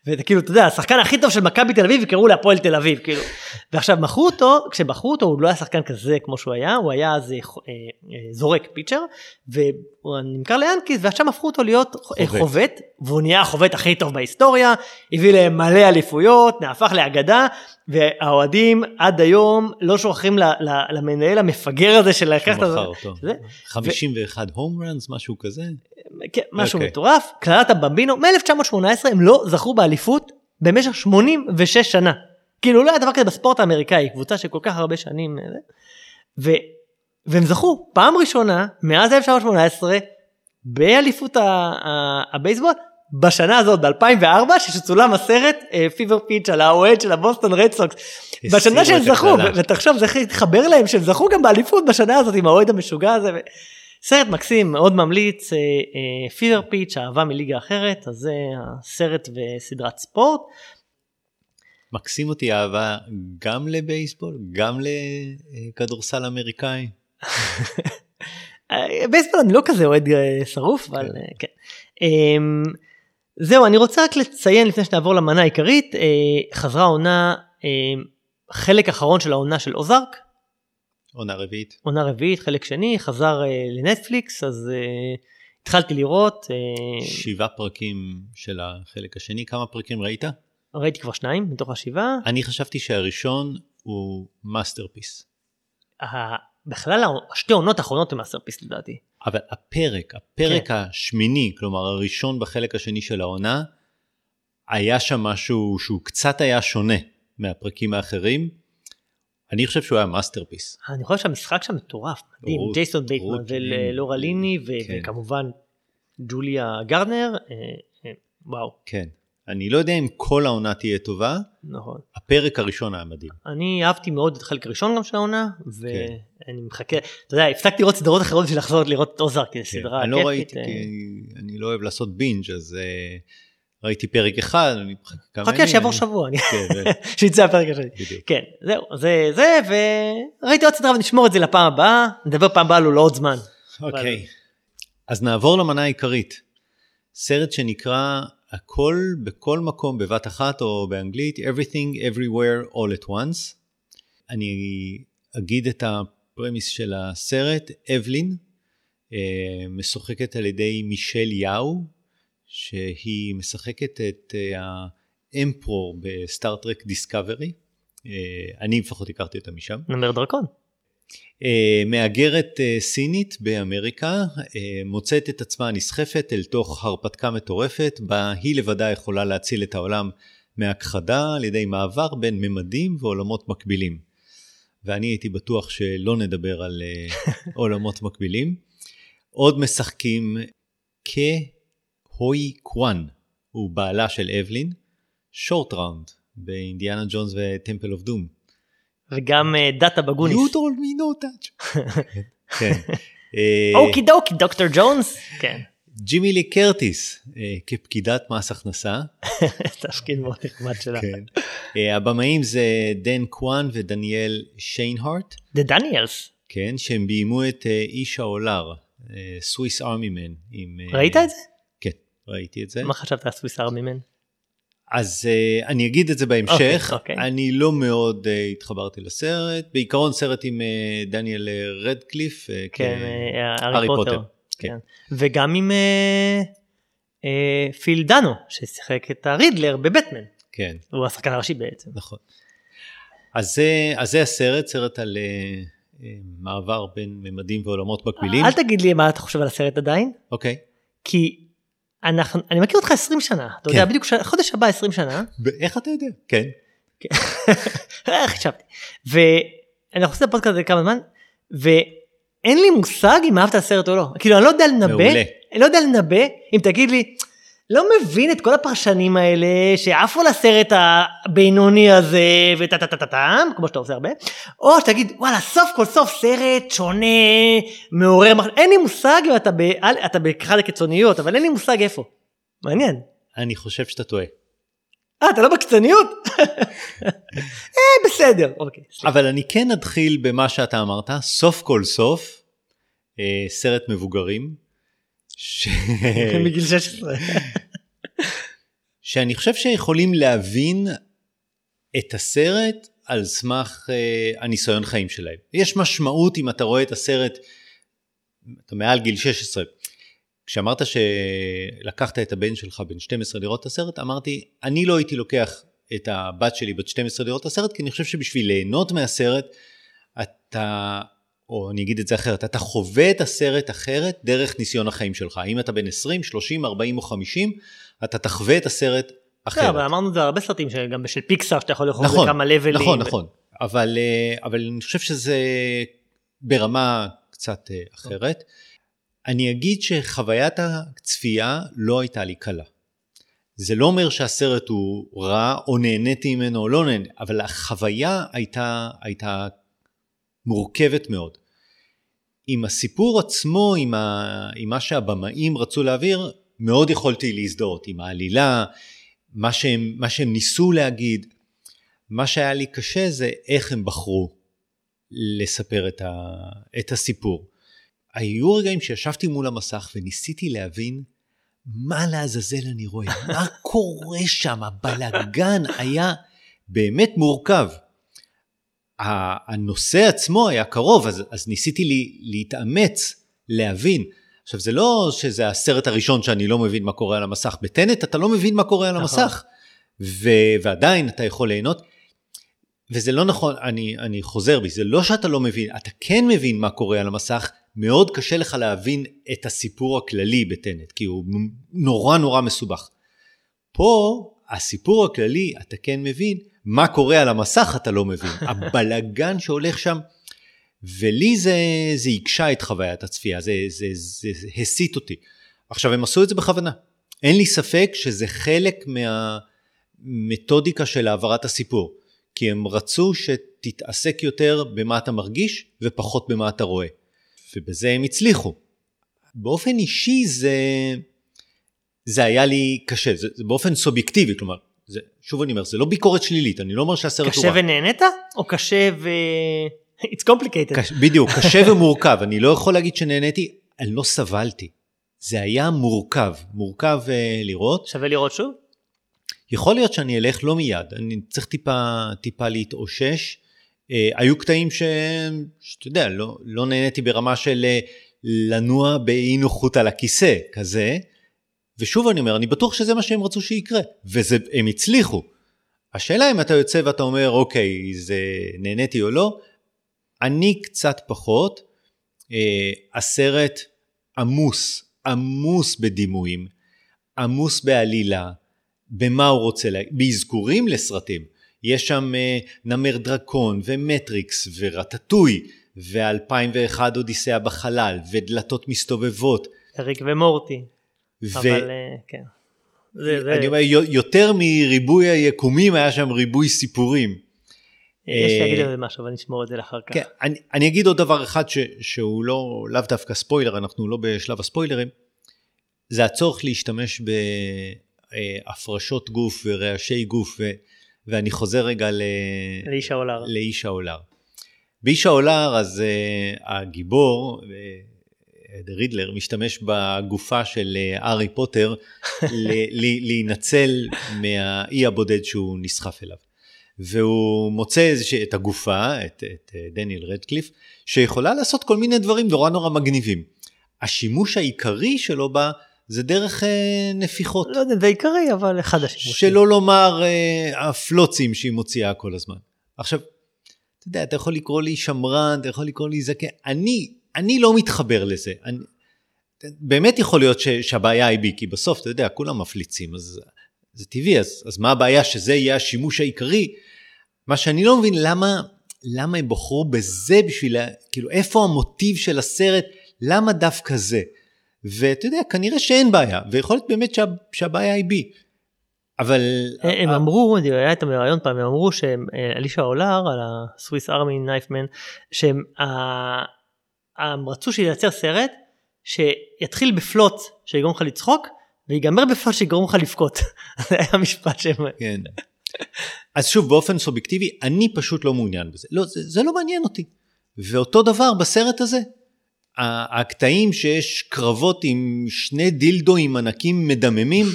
וזה כאילו, אתה יודע, השחקן הכי טוב של מכבי תל אביב ימכרו להפועל תל אביב, כאילו. ועכשיו מכרו אותו, כשבחרו אותו הוא לא היה שחקן כזה כמו שהוא היה, הוא היה אז אה, אה, זורק pitcher, והוא נמכר ליאנקיס, ועכשיו הפכו אותו להיות אה, חובט. חובט, והוא נהיה החובט הכי טוב בהיסטוריה, הביא להם מלא אליפויות, נהפך לאגדה, והאוהדים עד היום לא שוכחים למנהל המפגר הזה של לקחת את זה. 51 הום ראנס, משהו כזה? כן, משהו okay. אוקיי. מטורף, קללת הבמבינו, מ-1918 הם לא זכו באליפות במשך 86 שנה. כאילו לא היה דבר כזה בספורט האמריקאי, קבוצה שכל כך הרבה שנים, אה, ו, והם זכו פעם ראשונה מאז 1918 באליפות הבייסבול, בשנה הזאת ב-2004 שצולם הסרט פיבר uh, פיץ' על האוהד של הבוסטון רד סוקס בשנה שהם זכו ותחשוב זה התחבר להם שהם זכו גם באליפות בשנה הזאת עם האוהד המשוגע הזה. סרט מקסים מאוד ממליץ פיבר פיץ' אהבה מליגה אחרת אז זה הסרט וסדרת ספורט. מקסים אותי אהבה גם לבייסבול גם לכדורסל אמריקאי. בייסבול אני לא כזה אוהד אה, שרוף אבל כן. אה, כן. אמ, זהו אני רוצה רק לציין לפני שנעבור למנה העיקרית אה, חזרה עונה חלק אחרון של העונה של אוזארק עונה רביעית. עונה רביעית, חלק שני, חזר אה, לנטפליקס, אז אה, התחלתי לראות. אה, שבעה פרקים של החלק השני, כמה פרקים ראית? ראיתי כבר שניים מתוך השבעה. אני חשבתי שהראשון הוא masterpiece. בכלל השתי עונות האחרונות הן masterpiece לדעתי. אבל הפרק, הפרק כן. השמיני, כלומר הראשון בחלק השני של העונה, היה שם משהו שהוא קצת היה שונה מהפרקים האחרים. אני חושב שהוא היה masterpiece. אני חושב שהמשחק שם מטורף, מדהים, ג'ייסון בייטמן לין. ולורה ליני כן. וכמובן ג'וליה גארנר, אה, אה, וואו, כן. אני לא יודע אם כל העונה תהיה טובה, נכון. הפרק הראשון היה מדהים. אני אהבתי מאוד את החלק הראשון גם של העונה, כן. ואני מחכה, אתה יודע, הפסקתי לראות סדרות אחרות בשביל לחזור לראות כי זו כן. סדרה אני לא כיפית. ראיתי, אה, אני לא אוהב לעשות בינג', אז אה, ראיתי פרק אחד, אני מחכה חכה שיעבור שבוע, כן, *laughs* שיצא הפרק השני. כן, זהו, זה זה, וראיתי עוד סדרה ונשמור את זה לפעם הבאה, נדבר פעם הבאה לא עוד זמן. אוקיי. אז נעבור למנה העיקרית. סרט שנקרא הכל בכל מקום בבת אחת או באנגלית everything everywhere all at once. אני אגיד את הפרמיס של הסרט, אבלין אה, משוחקת על ידי מישל יאו, שהיא משחקת את אה, האמפרור בסטארט-טרק דיסקאברי. אה, אני לפחות הכרתי אותה משם. נמר דרקון. אה, מהגרת סינית באמריקה מוצאת את עצמה נסחפת אל תוך הרפתקה מטורפת בה היא לבדה יכולה להציל את העולם מהכחדה על ידי מעבר בין ממדים ועולמות מקבילים. ואני הייתי בטוח שלא נדבר על *laughs* עולמות מקבילים. עוד משחקים קי הוי קוואן, הוא בעלה של אבלין, שורט ראונד באינדיאנה ג'ונס ו Temple of Doom. וגם אה, דאטה בגוניס. You told me no touch. *laughs* כן. אה, אוקי דוקי דוקטור ג'ונס. כן. ג'יימי לי קרטיס אה, כפקידת מס הכנסה. *laughs* תפקיד מאוד נחמד שלה. כן. הבמאים זה דן קוואן ודניאל שיינרט, The Daniels. כן, שהם ביימו את איש העולר, Swiss Army Man. ראית את זה? ראיתי את זה. מה חשבת על Swiss Army Man? אז אה, אני אגיד את זה בהמשך, אוקיי, אוקיי. אני לא מאוד אה, התחברתי לסרט, בעיקרון סרט עם אה, דניאל רדקליף, uh, כן, הארי פוטר, פוטר. כן. כן. וגם עם אה, אה, פיל דנו, ששיחק את הרידלר בבטמן. כן, הוא השחקן הראשי בעצם. נכון. אז זה, אז זה הסרט, סרט על uh, uh, מעבר בין ממדים ועולמות מקבילים. אל תגיד לי מה אתה חושב על הסרט עדיין, אוקיי, כי אנחנו, אני מכיר אותך 20 שנה, אתה יודע, כן. בדיוק ש- חודש הבא 20 שנה, איך אתה יודע? כן, *laughs* איך חשבתי, ואנחנו עושים את הפודקאסט הזה כמה זמן, ואין לי מושג אם אהבת את הסרט או לא, כאילו אני לא יודע לנבא. אני לא יודע לנבא אם תגיד לי, לא מבין את כל הפרשנים האלה שעפו לסרט הבינוני הזה וטה טה טה טה טם, כמו שאתה עושה הרבה, או שתגיד וואלה סוף כל סוף סרט שונה, מעורר, מח- אין לי מושג אם אתה, ב, אתה באחד הקיצוניות, אבל אין לי מושג איפה. מעניין. אני חושב שאתה טועה. אה, אתה לא בקיצוניות? *laughs* אה, בסדר. אוקיי. אבל אני כן אתחיל במה שאתה אמרת, סוף כל סוף, אה, סרט מבוגרים, ש... מגיל 16. שאני חושב שיכולים להבין את הסרט על סמך uh, הניסיון חיים שלהם. יש משמעות אם אתה רואה את הסרט, אתה מעל גיל 16. כשאמרת שלקחת את הבן שלך בן 12 לראות את הסרט, אמרתי, אני לא הייתי לוקח את הבת שלי בת 12 לראות את הסרט, כי אני חושב שבשביל ליהנות מהסרט, אתה, או אני אגיד את זה אחרת, אתה חווה את הסרט אחרת דרך ניסיון החיים שלך. אם אתה בן 20, 30, 40 או 50, אתה תחווה את הסרט אחרת. כן, אבל אמרנו את זה הרבה סרטים גם של פיקסאר שאתה יכול לאכול נכון, בכמה לבלים. נכון, נכון. אבל, אה, אבל אני חושב שזה ברמה קצת אה, אחרת. אני אגיד שחוויית הצפייה לא הייתה לי קלה. זה לא אומר שהסרט הוא רע או נהניתי ממנו או לא נהניתי, אבל החוויה הייתה, הייתה מורכבת מאוד. עם הסיפור עצמו, עם, ה, עם מה שהבמאים רצו להעביר, מאוד יכולתי להזדהות עם העלילה, מה שהם, מה שהם ניסו להגיד. מה שהיה לי קשה זה איך הם בחרו לספר את, ה, את הסיפור. היו רגעים שישבתי מול המסך וניסיתי להבין מה לעזאזל אני רואה, מה קורה שם, הבלגן היה באמת מורכב. הנושא עצמו היה קרוב, אז, אז ניסיתי לי, להתאמץ, להבין. עכשיו זה לא שזה הסרט הראשון שאני לא מבין מה קורה על המסך, בטנט אתה לא מבין מה קורה על המסך, ו, ועדיין אתה יכול ליהנות. וזה לא נכון, אני, אני חוזר בי, זה לא שאתה לא מבין, אתה כן מבין מה קורה על המסך, מאוד קשה לך להבין את הסיפור הכללי בטנט, כי הוא נורא נורא מסובך. פה הסיפור הכללי, אתה כן מבין, מה קורה על המסך אתה לא מבין. *laughs* הבלגן שהולך שם, ולי זה, זה הקשה את חוויית הצפייה, זה, זה, זה, זה הסיט אותי. עכשיו, הם עשו את זה בכוונה. אין לי ספק שזה חלק מהמתודיקה של העברת הסיפור. כי הם רצו שתתעסק יותר במה אתה מרגיש ופחות במה אתה רואה. ובזה הם הצליחו. באופן אישי זה, זה היה לי קשה, זה, זה באופן סובייקטיבי, כלומר, זה, שוב אני אומר, זה לא ביקורת שלילית, אני לא אומר שהסרט הוא רע. קשה ונהנית? או קשה ו... *laughs* It's complicated. קש, בדיוק, קשה ומורכב, אני לא יכול להגיד שנהניתי, אני לא סבלתי. זה היה מורכב, מורכב uh, לראות. שווה לראות שוב? יכול להיות שאני אלך לא מיד, אני צריך טיפה, טיפה להתאושש. Uh, היו קטעים ש... שאתה יודע, לא, לא נהניתי ברמה של uh, לנוע באי נוחות על הכיסא, כזה. ושוב אני אומר, אני בטוח שזה מה שהם רצו שיקרה, והם הצליחו. השאלה אם אתה יוצא ואתה אומר, אוקיי, זה נהניתי או לא, אני קצת פחות. Uh, הסרט עמוס, עמוס בדימויים, עמוס בעלילה, במה הוא רוצה, לה... באזכורים לסרטים. יש שם uh, נמר דרקון ומטריקס ורטטוי ו-2001 אודיסאה בחלל ודלתות מסתובבות. אריק ומורטי. ו... אבל uh, כן. זה, זה... אני אומר, יותר מריבוי היקומים היה שם ריבוי סיפורים. יש לי להגיד על זה משהו, אבל נשמור את זה לאחר כך. כן, אני, אני אגיד עוד דבר אחד ש, שהוא לא, לאו דווקא ספוילר, אנחנו לא בשלב הספוילרים, זה הצורך להשתמש בהפרשות גוף ורעשי גוף, ו, ואני חוזר רגע ל... לאיש העולר. לאיש העולר. באיש העולר, אז uh, הגיבור, uh, רידלר, משתמש בגופה של uh, הארי פוטר *laughs* להינצל מהאי הבודד שהוא נסחף אליו. והוא מוצא את הגופה, את, את אה, דניאל רדקליף, שיכולה לעשות כל מיני דברים נורא נורא מגניבים. השימוש העיקרי שלו בה זה דרך אה, נפיחות. לא יודע, זה עיקרי, אבל אחד השימושים. שלא לומר אה, הפלוצים שהיא מוציאה כל הזמן. עכשיו, אתה יודע, אתה יכול לקרוא לי שמרן, אתה יכול לקרוא לי זקן, אני, אני לא מתחבר לזה. אני, באמת יכול להיות ש, שהבעיה היא בי, כי בסוף, אתה יודע, כולם מפליצים, אז זה טבעי, אז, אז מה הבעיה שזה יהיה השימוש העיקרי? מה שאני לא מבין, למה, למה הם בחרו בזה בשביל, כאילו, איפה המוטיב של הסרט, למה דווקא זה? ואתה יודע, כנראה שאין בעיה, ויכול להיות באמת שה, שהבעיה היא בי. אבל... הם אמרו, היה איתם רעיון פעם, הם אמרו שהם, אלישע אולר, על הסוויס ארמי נייפמן, שהם הם רצו שייצר סרט שיתחיל בפלוט שיגרום לך לצחוק, ויגמר בפלוט שיגרום לך לבכות. *laughs* זה היה המשפט שהם... כן. אז שוב, באופן סובייקטיבי, אני פשוט לא מעוניין בזה. לא, זה, זה לא מעניין אותי. ואותו דבר בסרט הזה. הקטעים שיש קרבות עם שני דילדואים ענקים מדממים,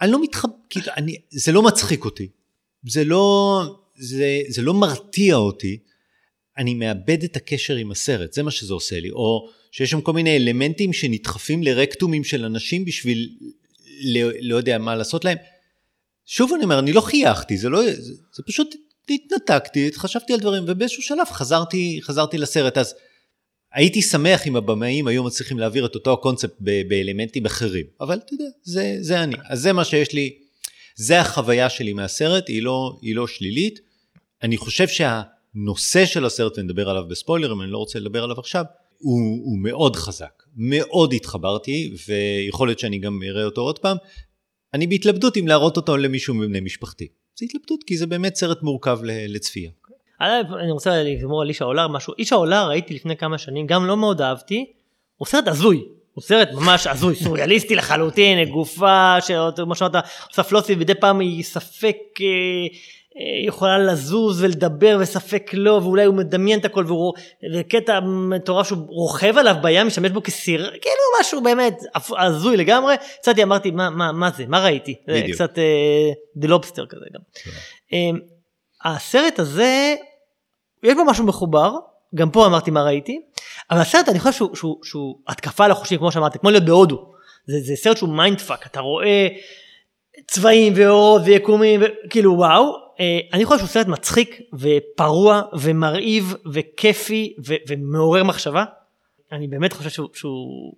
אני לא מתחב... כאילו, זה לא מצחיק אותי. זה לא... זה, זה לא מרתיע אותי. אני מאבד את הקשר עם הסרט, זה מה שזה עושה לי. או שיש שם כל מיני אלמנטים שנדחפים לרקטומים של אנשים בשביל לא, יודע מה לעשות להם. שוב אני אומר, אני לא חייכתי, זה לא, זה, זה פשוט התנתקתי, חשבתי על דברים, ובאיזשהו שלב חזרתי, חזרתי לסרט. אז הייתי שמח אם הבמאים היו מצליחים להעביר את אותו הקונספט ב- באלמנטים אחרים, אבל אתה יודע, זה, זה אני. אז זה מה שיש לי, זה החוויה שלי מהסרט, היא לא, היא לא שלילית. אני חושב שהנושא של הסרט, ונדבר עליו בספוילרים, אני לא רוצה לדבר עליו עכשיו, הוא, הוא מאוד חזק. מאוד התחברתי, ויכול להיות שאני גם אראה אותו עוד פעם. אני בהתלבטות אם להראות אותו למישהו מבני משפחתי. זה התלבטות, כי זה באמת סרט מורכב לצפייה. אני רוצה לגמור על איש העולר משהו. איש העולר ראיתי לפני כמה שנים, גם לא מאוד אהבתי. הוא סרט הזוי. הוא סרט ממש הזוי, סוריאליסטי לחלוטין, גופה, כמו שאמרת, עושה פלוסי, מדי פעם היא ספק אה, יכולה לזוז ולדבר וספק לא ואולי הוא מדמיין את הכל והוא קטע מטורף שהוא רוכב עליו בים משתמש בו כסיר כאילו משהו באמת הזוי לגמרי יצאתי אמרתי מה מה מה זה מה ראיתי בדיוק. זה קצת The אה, Lobster כזה גם. Yeah. כן. אה, הסרט הזה יש בו משהו מחובר גם פה אמרתי מה ראיתי אבל הסרט אני חושב שהוא, שהוא, שהוא התקפה על החושים כמו שאמרתי כמו להיות בהודו זה, זה סרט שהוא mind fuck אתה רואה צבעים ואורות ויקומים וכאילו וואו אה, אני חושב שהוא סרט מצחיק ופרוע ומרהיב וכיפי ו- ומעורר מחשבה. אני באמת חושב שהוא, שהוא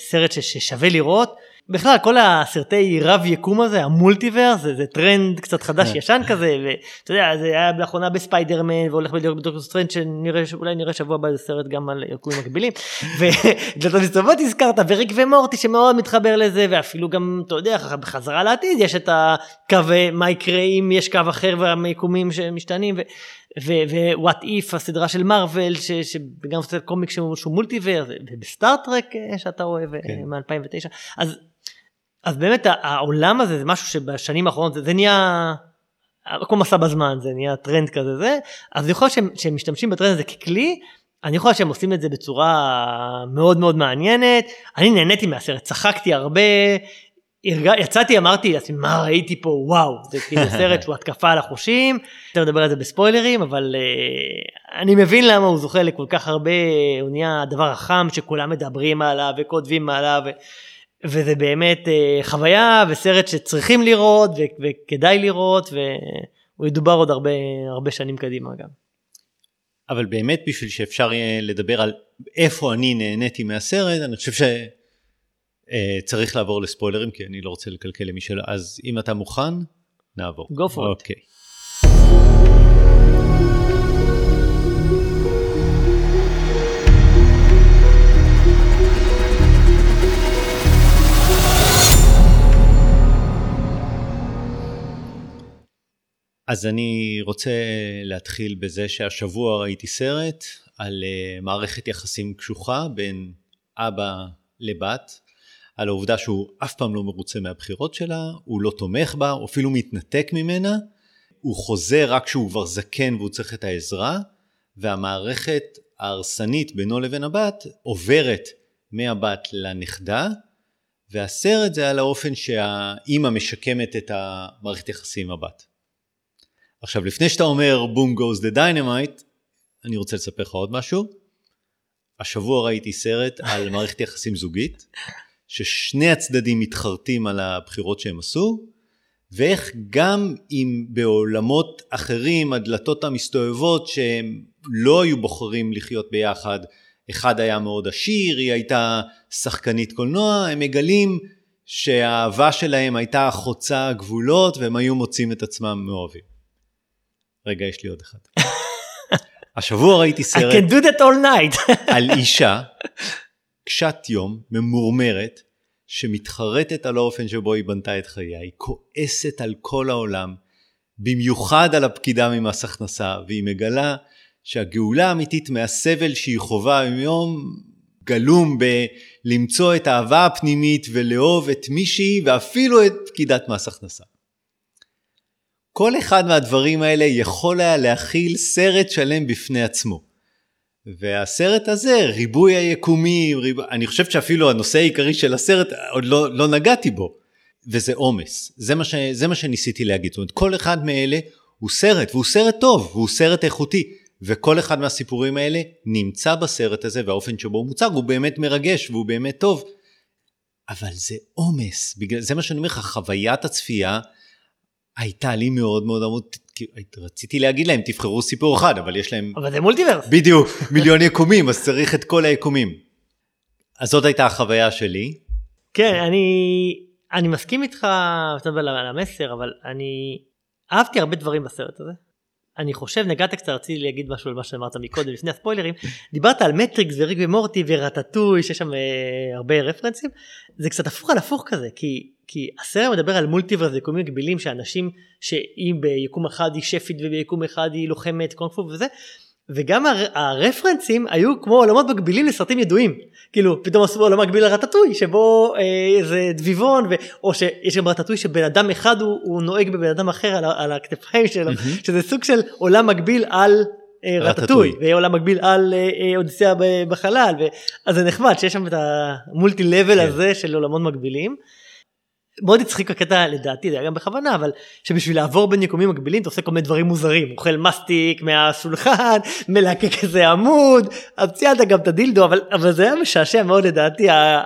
סרט ש- ששווה לראות. בכלל כל הסרטי רב יקום הזה ה multiverse זה, זה טרנד קצת חדש כן. ישן כזה ואתה יודע זה היה לאחרונה בספיידרמן והולך בדיוק בדוקטור סטריינג' שאולי נראה שבוע הבא איזה סרט גם על יקומים מקבילים ודלתות *laughs* מסתובבות הזכרת וריק ומורטי שמאוד מתחבר לזה ואפילו גם אתה יודע בחזרה לעתיד יש את הקו מה יקרה אם יש קו אחר והיקומים שמשתנים. ו... What If הסדרה של מארוול שגם עושה קומיק שהוא, multiverse ובסטארטרק אה, שאתה אוהב כן. מ-2009. אז אז באמת העולם הזה זה משהו שבשנים האחרונות זה, זה נהיה כמו מסע בזמן זה נהיה טרנד כזה זה. אז אני חושב שהם, שהם משתמשים בטרנד הזה ככלי אני חושב שהם עושים את זה בצורה מאוד מאוד מעניינת. אני נהניתי מהסרט צחקתי הרבה יצאתי אמרתי מה ראיתי פה וואו *laughs* זה כאילו סרט שהוא התקפה על החושים. אפשר לדבר על זה בספוילרים אבל uh, אני מבין למה הוא זוכה לכל כך הרבה הוא נהיה הדבר החם שכולם מדברים עליו וכותבים עליו. ו... וזה באמת uh, חוויה וסרט שצריכים לראות ו- וכדאי לראות והוא ידובר עוד הרבה הרבה שנים קדימה גם. אבל באמת בשביל שאפשר יהיה לדבר על איפה אני נהניתי מהסרט אני חושב שצריך uh, לעבור לספוילרים כי אני לא רוצה לקלקל למי שלא אז אם אתה מוכן נעבור. Go for it. אוקיי. אז אני רוצה להתחיל בזה שהשבוע ראיתי סרט על uh, מערכת יחסים קשוחה בין אבא לבת, על העובדה שהוא אף פעם לא מרוצה מהבחירות שלה, הוא לא תומך בה, הוא אפילו מתנתק ממנה, הוא חוזר רק כשהוא כבר זקן והוא צריך את העזרה, והמערכת ההרסנית בינו לבין הבת עוברת מהבת לנכדה, והסרט זה על האופן שהאימא משקמת את המערכת יחסים עם הבת. עכשיו לפני שאתה אומר boom goes the dynamite, אני רוצה לספר לך עוד משהו. השבוע ראיתי סרט על מערכת יחסים זוגית, ששני הצדדים מתחרטים על הבחירות שהם עשו, ואיך גם אם בעולמות אחרים הדלתות המסתובבות שהם לא היו בוחרים לחיות ביחד, אחד היה מאוד עשיר, היא הייתה שחקנית קולנוע, הם מגלים שהאהבה שלהם הייתה חוצה גבולות והם היו מוצאים את עצמם מאוהבים. רגע, יש לי עוד אחד. *laughs* השבוע ראיתי סרט... I can do that all night. על אישה, קשת יום, ממורמרת, שמתחרטת על האופן שבו היא בנתה את חייה, היא כועסת על כל העולם, במיוחד על הפקידה ממס הכנסה, והיא מגלה שהגאולה האמיתית מהסבל שהיא חווה היום גלום בלמצוא את האהבה הפנימית ולאהוב את מישהי ואפילו את פקידת מס הכנסה. כל אחד מהדברים האלה יכול היה להכיל סרט שלם בפני עצמו. והסרט הזה, ריבוי היקומים, ריב... אני חושב שאפילו הנושא העיקרי של הסרט, עוד לא, לא נגעתי בו, וזה עומס. זה, מה ש... זה מה שניסיתי להגיד. זאת אומרת, כל אחד מאלה הוא סרט, והוא סרט טוב, והוא סרט איכותי. וכל אחד מהסיפורים האלה נמצא בסרט הזה, והאופן שבו הוא מוצג הוא באמת מרגש והוא באמת טוב. אבל זה עומס, בגלל זה מה שאני אומר לך, חוויית הצפייה הייתה לי מאוד מאוד עמוד, רציתי להגיד להם תבחרו סיפור אחד, אבל יש להם... אבל זה מולטיברס. בדיוק, מיליון יקומים, אז צריך את כל היקומים. אז זאת הייתה החוויה שלי. כן, אני, אני מסכים איתך על המסר, אבל אני אהבתי הרבה דברים בסרט הזה. אני חושב, נגעת קצת, רציתי להגיד משהו על מה שאמרת מקודם, לפני הספוילרים, דיברת על מטריקס וריק ומורטי ורטטוי, שיש שם אה, הרבה רפרנסים, זה קצת הפוך על הפוך כזה, כי כי הסרט מדבר על מולטיברס ויקומים מקבילים שאנשים שאם ביקום אחד היא שפית וביקום אחד היא לוחמת קונגפו וזה וגם הרפרנסים היו כמו עולמות מקבילים לסרטים ידועים כאילו פתאום עשו עולם מקביל לרטטוי שבו אה, זה דביבון ו... או שיש גם רטטוי שבן אדם אחד הוא, הוא נוהג בבן אדם אחר על, על הכתפיים שלו mm-hmm. שזה סוג של עולם מקביל על אה, רטטוי ועולם מקביל על אה, אה, אודיסאה בחלל ו... אז זה נחמד שיש שם את המולטי לבל כן. הזה של עולמות מקבילים. מאוד הצחיק הקטע לדעתי זה היה גם בכוונה אבל שבשביל לעבור בין יקומים מקבילים אתה עושה כל מיני דברים מוזרים. אוכל מסטיק מהשולחן *laughs* מלקק איזה עמוד אז ציינת גם את הדילדו אבל אבל זה היה משעשע מאוד לדעתי זה היה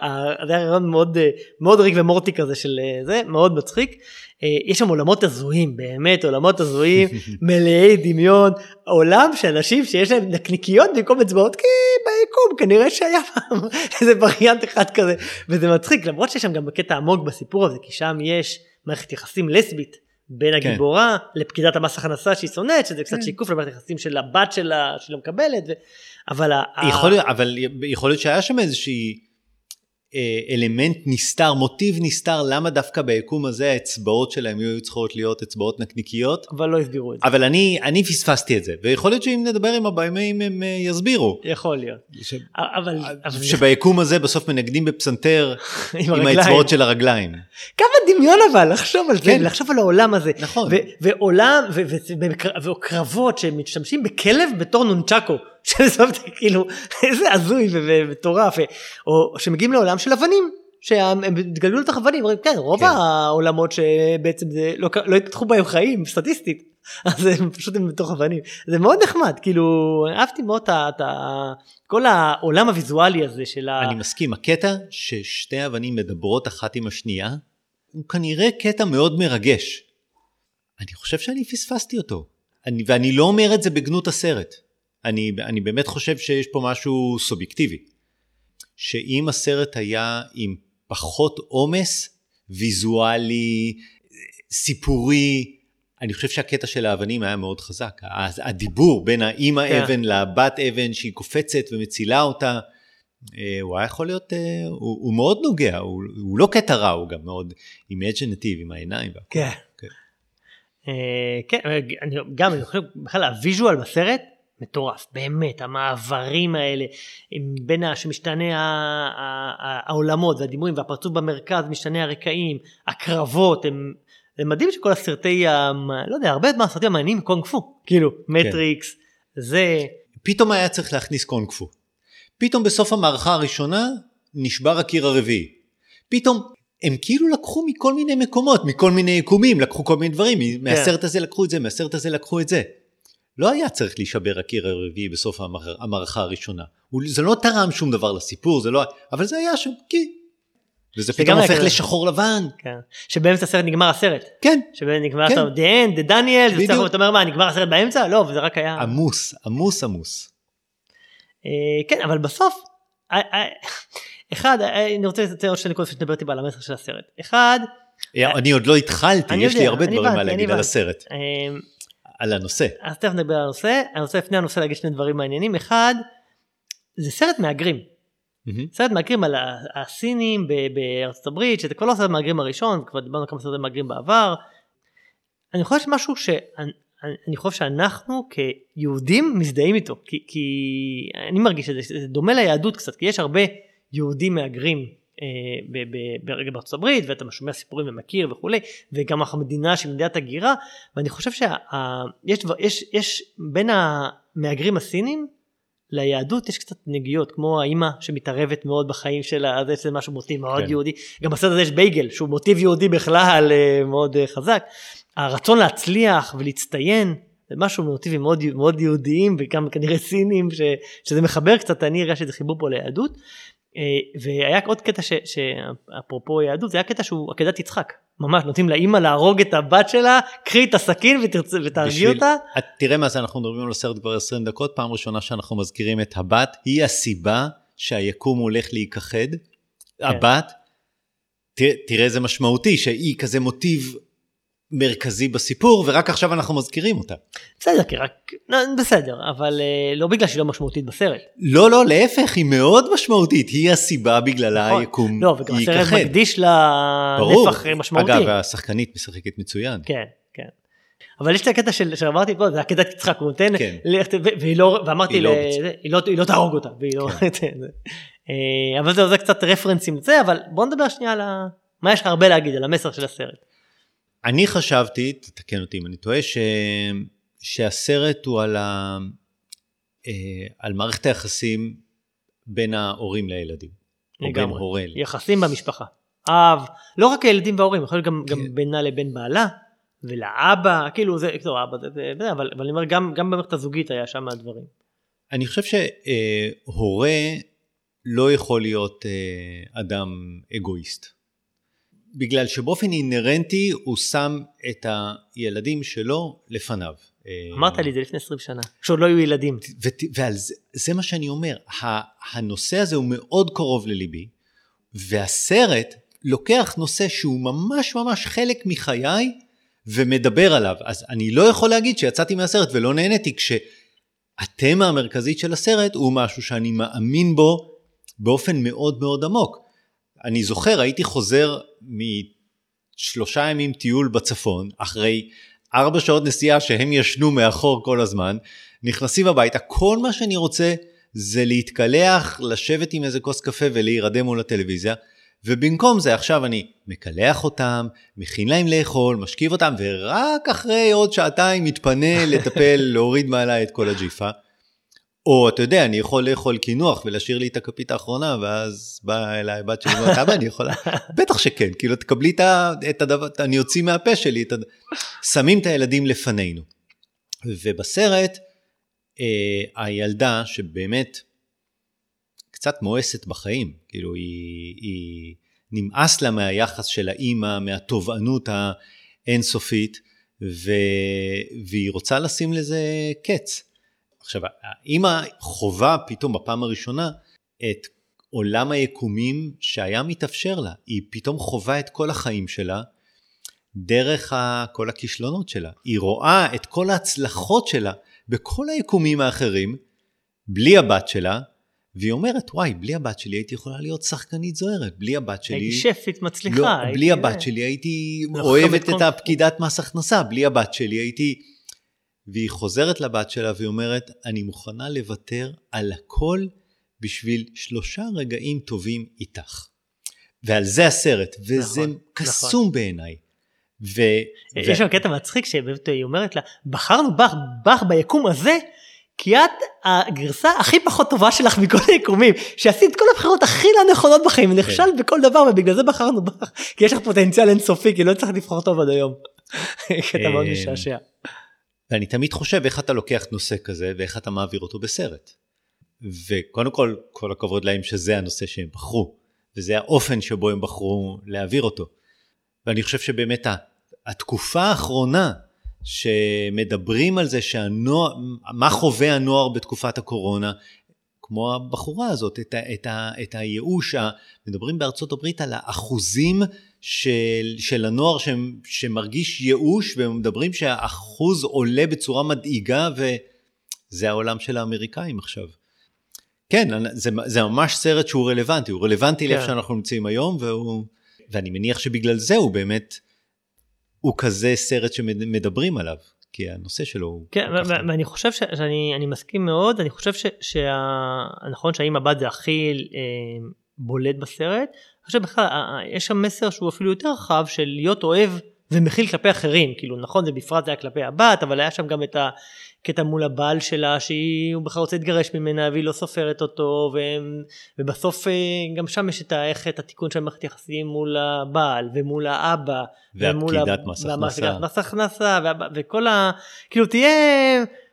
רעיון מאוד מאוד ריק ומורטי כזה של זה מאוד מצחיק. אה, יש שם עולמות הזויים, באמת עולמות הזויים, *laughs* מלאי דמיון, עולם של אנשים שיש להם נקניקיות במקום אצבעות, כי ביקום כנראה שהיה פעם *laughs* איזה וריאנט אחד כזה, וזה מצחיק, למרות שיש שם גם קטע עמוק בסיפור הזה, כי שם יש מערכת יחסים לסבית. בין כן. הגיבורה לפקידת המס הכנסה שהיא שונאת, שזה קצת כן. שיקוף למערכת יחסים של הבת שלה, שלא מקבלת, ו... אבל ה- יכול להיות, אבל יכול להיות שהיה שם איזושהי אה, אלמנט נסתר, מוטיב נסתר, למה דווקא ביקום הזה האצבעות שלהם היו צריכות להיות אצבעות נקניקיות? אבל לא הסבירו את זה. אבל אני, אני פספסתי את זה, ויכול להיות שאם נדבר עם הבמאים הם אה, יסבירו. יכול להיות. ש... אבל, אבל שביקום הזה בסוף מנגנים בפסנתר *laughs* עם עם. האצבעות של הרגליים. כמה דמיון אבל לחשוב על זה, כן. לחשוב על העולם הזה. נכון. ועולם, וקרבות שמשתמשים בכלב בתור נונצ'קו. שזה כאילו, איזה הזוי ומטורף. או שמגיעים לעולם של אבנים. שהם התגלגלו לתוך אבנים, אומרים, כן, רוב כן. העולמות שבעצם זה, לא, לא התפתחו בהם חיים, סטטיסטית, *laughs* אז הם פשוט הם בתוך אבנים. זה מאוד נחמד, כאילו, אהבתי מאוד את ה- את ה... כל העולם הוויזואלי הזה של ה... אני מסכים, הקטע ששתי אבנים מדברות אחת עם השנייה, הוא כנראה קטע מאוד מרגש. אני חושב שאני פספסתי אותו. אני, ואני לא אומר את זה בגנות הסרט. אני, אני באמת חושב שיש פה משהו סובייקטיבי. שאם הסרט היה עם פחות עומס, ויזואלי, סיפורי, אני חושב שהקטע של האבנים היה מאוד חזק. הדיבור בין האימא כן. אבן לבת אבן שהיא קופצת ומצילה אותה, אה, הוא היה יכול להיות, אה, הוא, הוא מאוד נוגע, הוא, הוא לא קטע רע, הוא גם מאוד imaginative עם העיניים. כן. כן. אה, כן, גם, אני חושב, בכלל ה visual בסרט מטורף, באמת, המעברים האלה, בין שמשתנה העולמות והדימויים והפרצוף במרכז, משתנה הרקעים, הקרבות, הם, זה מדהים שכל הסרטי, לא יודע, הרבה מהסרטים המעניינים קונג פו, כאילו, מטריקס, זה, פתאום היה צריך להכניס קונג פו. פתאום בסוף המערכה הראשונה נשבר הקיר הרביעי. פתאום הם כאילו לקחו מכל מיני מקומות, מכל מיני יקומים, לקחו כל מיני דברים, מהסרט הזה לקחו את זה, מהסרט הזה לקחו את זה. לא היה צריך להישבר הקיר הרביעי בסוף המער- המערכה הראשונה. זה לא תרם שום דבר לסיפור, זה לא... אבל זה היה שם, כי... וזה שגם פתאום הופך כזה. לשחור לבן. כן, שבאמצע הסרט נגמר הסרט, כן. שנגמר כן. הסרט, the end, the דניאל, בדיוק. ואתה אומר מה, נגמר הסרט באמצע? לא, וזה רק היה... עמוס, עמוס עמוס. אה, כן, אבל בסוף, אה, אה, אחד, אה, אני רוצה לציין עוד שתי נקודות שתדבר איתי על המסר של הסרט. אחד, אני עוד לא התחלתי, יש לי הרבה דברים מה להגיד על. הסרט, אה, על הנושא. אז תכף נדבר על הנושא, אני רוצה לפני הנושא להגיד שני דברים מעניינים. אחד, זה סרט מהגרים. מהמם. סרט מהגרים על הסינים ב- בארצות הברית, שזה כבר לא סרט מהגרים הראשון, כבר דיברנו על כמה סרטים מהגרים בעבר. אני חושב שמשהו שאני אני חושב שאנחנו כיהודים מזדהים איתו, כי, כי אני מרגיש שזה זה דומה ליהדות קצת, כי יש הרבה יהודים מהגרים ברגע בארצות הברית, ואתה שומע סיפורים ומכיר וכולי, וגם אנחנו מדינה שהיא מדינת הגירה, ואני חושב שיש יש, יש בין המהגרים הסינים ליהדות יש קצת נגיעות, כמו האימא שמתערבת מאוד בחיים שלה, אז יש משהו מוטיב מאוד כן. יהודי. גם בסרט הזה יש בייגל, שהוא מוטיב יהודי בכלל אה, מאוד אה, חזק. הרצון להצליח ולהצטיין, זה משהו מוטיבים מאוד, מאוד יהודיים וגם כנראה סינים, ש, שזה מחבר קצת, אני הרגשתי שזה חיבור פה ליהדות. אה, והיה עוד קטע ש- שאפרופו יהדות, זה היה קטע שהוא עקדת יצחק. ממש נותנים לאימא להרוג את הבת שלה, קחי את הסכין ותהרגי אותה. את, תראה מה זה, אנחנו מדברים על הסרט כבר 20 דקות, פעם ראשונה שאנחנו מזכירים את הבת, היא הסיבה שהיקום הולך להיכחד. כן. הבת, תראה, תראה איזה משמעותי, שהיא כזה מוטיב מרכזי בסיפור, ורק עכשיו אנחנו מזכירים אותה. בסדר, כי רק, לא, בסדר, אבל אה, לא בגלל שהיא לא משמעותית בסרט. לא, לא, להפך, היא מאוד משמעותית, היא הסיבה בגללה נכון. היקום לא, וגם הסרט. מקדיש לה. נפח אה, משמעותי. אגב, השחקנית משחקת מצוין. כן, כן. אבל יש את הקטע של, שאמרתי פה, זה הקטע יצחק, הוא נותן, כן. והיא לא, ואמרתי, היא ל- לא זה, היא לא- היא לא תהרוג אותה, והיא לא, כן. זה- *laughs* אה, אבל זהו, זה קצת רפרנסים לזה, אבל בוא נדבר שנייה על ה... מה יש לך הרבה להגיד על המסר של הסרט. אני חשבתי, תתקן אותי אם אני טועה, ש... שהסרט הוא על, ה... אה, על מערכת היחסים בין ההורים לילדים. או בין לגמרי. הורה. ל- יחסים במשפחה. אב, לא רק הילדים וההורים, יכול להיות גם, כן. גם בינה לבין בעלה, ולאבא, כאילו זה, טוב, אבא, זה, זה, זה, אבל, אבל אני אומר, גם, גם במערכת הזוגית היה שם הדברים. אני חושב שהורה לא יכול להיות אה, אדם אגואיסט. בגלל שבאופן אינהרנטי הוא שם את הילדים שלו לפניו. אמרת לי את זה לפני 20 שנה, כשעוד לא היו ילדים. ועל זה, זה מה שאני אומר, הנושא הזה הוא מאוד קרוב לליבי, והסרט לוקח נושא שהוא ממש ממש חלק מחיי ומדבר עליו. אז אני לא יכול להגיד שיצאתי מהסרט ולא נהניתי כשהתמה המרכזית של הסרט הוא משהו שאני מאמין בו באופן מאוד מאוד עמוק. אני זוכר, הייתי חוזר משלושה ימים טיול בצפון, אחרי ארבע שעות נסיעה שהם ישנו מאחור כל הזמן, נכנסים הביתה, כל מה שאני רוצה זה להתקלח, לשבת עם איזה כוס קפה ולהירדם מול הטלוויזיה, ובמקום זה עכשיו אני מקלח אותם, מכין להם לאכול, משכיב אותם, ורק אחרי עוד שעתיים מתפנה לטפל, *laughs* להוריד מעליי את כל הג'יפה. או אתה יודע, אני יכול לאכול קינוח ולהשאיר לי את הכפית האחרונה, ואז באה אליי הבת שלי ואומרת, אבא, אני יכולה? *laughs* בטח שכן, כאילו תקבלי את הדבר, אני אוציא מהפה שלי, את הד... שמים את הילדים לפנינו. ובסרט, אה, הילדה שבאמת קצת מואסת בחיים, כאילו היא, היא נמאס לה מהיחס של האימא, מהתובענות האינסופית, ו... והיא רוצה לשים לזה קץ. עכשיו, האימא חווה פתאום בפעם הראשונה את עולם היקומים שהיה מתאפשר לה. היא פתאום חווה את כל החיים שלה דרך כל הכישלונות שלה. היא רואה את כל ההצלחות שלה בכל היקומים האחרים, בלי הבת שלה, והיא אומרת, וואי, בלי הבת שלי הייתי יכולה להיות שחקנית זוהרת, בלי הבת שלי... הייתי שפית מצליחה. לא, הייתי... בלי הבת שלי הייתי אוהבת את הפקידת מס הכנסה, בלי הבת שלי הייתי... והיא חוזרת לבת שלה והיא אומרת, אני מוכנה לוותר על הכל בשביל שלושה רגעים טובים איתך. ועל זה הסרט, וזה נכון, קסום נכון. בעיניי. ו... יש שם קטע מצחיק שבאמת היא אומרת לה, בחרנו בך, בך ביקום הזה, כי את הגרסה הכי פחות טובה שלך מכל היקומים, שעשית כל הבחירות הכי לא נכונות בחיים, כן. ונכשלת בכל דבר, ובגלל זה בחרנו בך, כי יש לך פוטנציאל אינסופי, כי לא צריך לבחור טוב עד היום. *laughs* קטע מאוד אה, משעשע. ואני תמיד חושב איך אתה לוקח נושא כזה ואיך אתה מעביר אותו בסרט. וקודם כל, כל הכבוד להם שזה הנושא שהם בחרו, וזה האופן שבו הם בחרו להעביר אותו. ואני חושב שבאמת התקופה האחרונה שמדברים על זה שהנוער, מה חווה הנוער בתקופת הקורונה, כמו הבחורה הזאת, את, ה, את, ה, את הייאוש, מדברים בארצות הברית על האחוזים של, של הנוער ש, שמרגיש ייאוש, והם מדברים שהאחוז עולה בצורה מדאיגה, וזה העולם של האמריקאים עכשיו. כן, זה, זה ממש סרט שהוא רלוונטי, הוא רלוונטי כן. לאיפה שאנחנו נמצאים היום, והוא, ואני מניח שבגלל זה הוא באמת, הוא כזה סרט שמדברים עליל כי הנושא שלו הוא... כן, ואני חושב שאני אני מסכים מאוד, אני חושב שנכון שהאם הבת זה הכי אה, בולט בסרט, אני חושב בכלל יש שם מסר שהוא אפילו יותר רחב של להיות אוהב ומכיל כלפי אחרים, כאילו נכון זה בפרט זה היה כלפי הבת, אבל היה שם גם את הקטע מול הבעל שלה שהוא בכלל רוצה להתגרש ממנה והיא לא סופרת אותו והם, ובסוף אה, גם שם יש את, איך, את התיקון של מערכת יחסים מול הבעל ומול האבא והפקידת מס הכנסה, מס הכנסה וכל ה... כאילו תהיה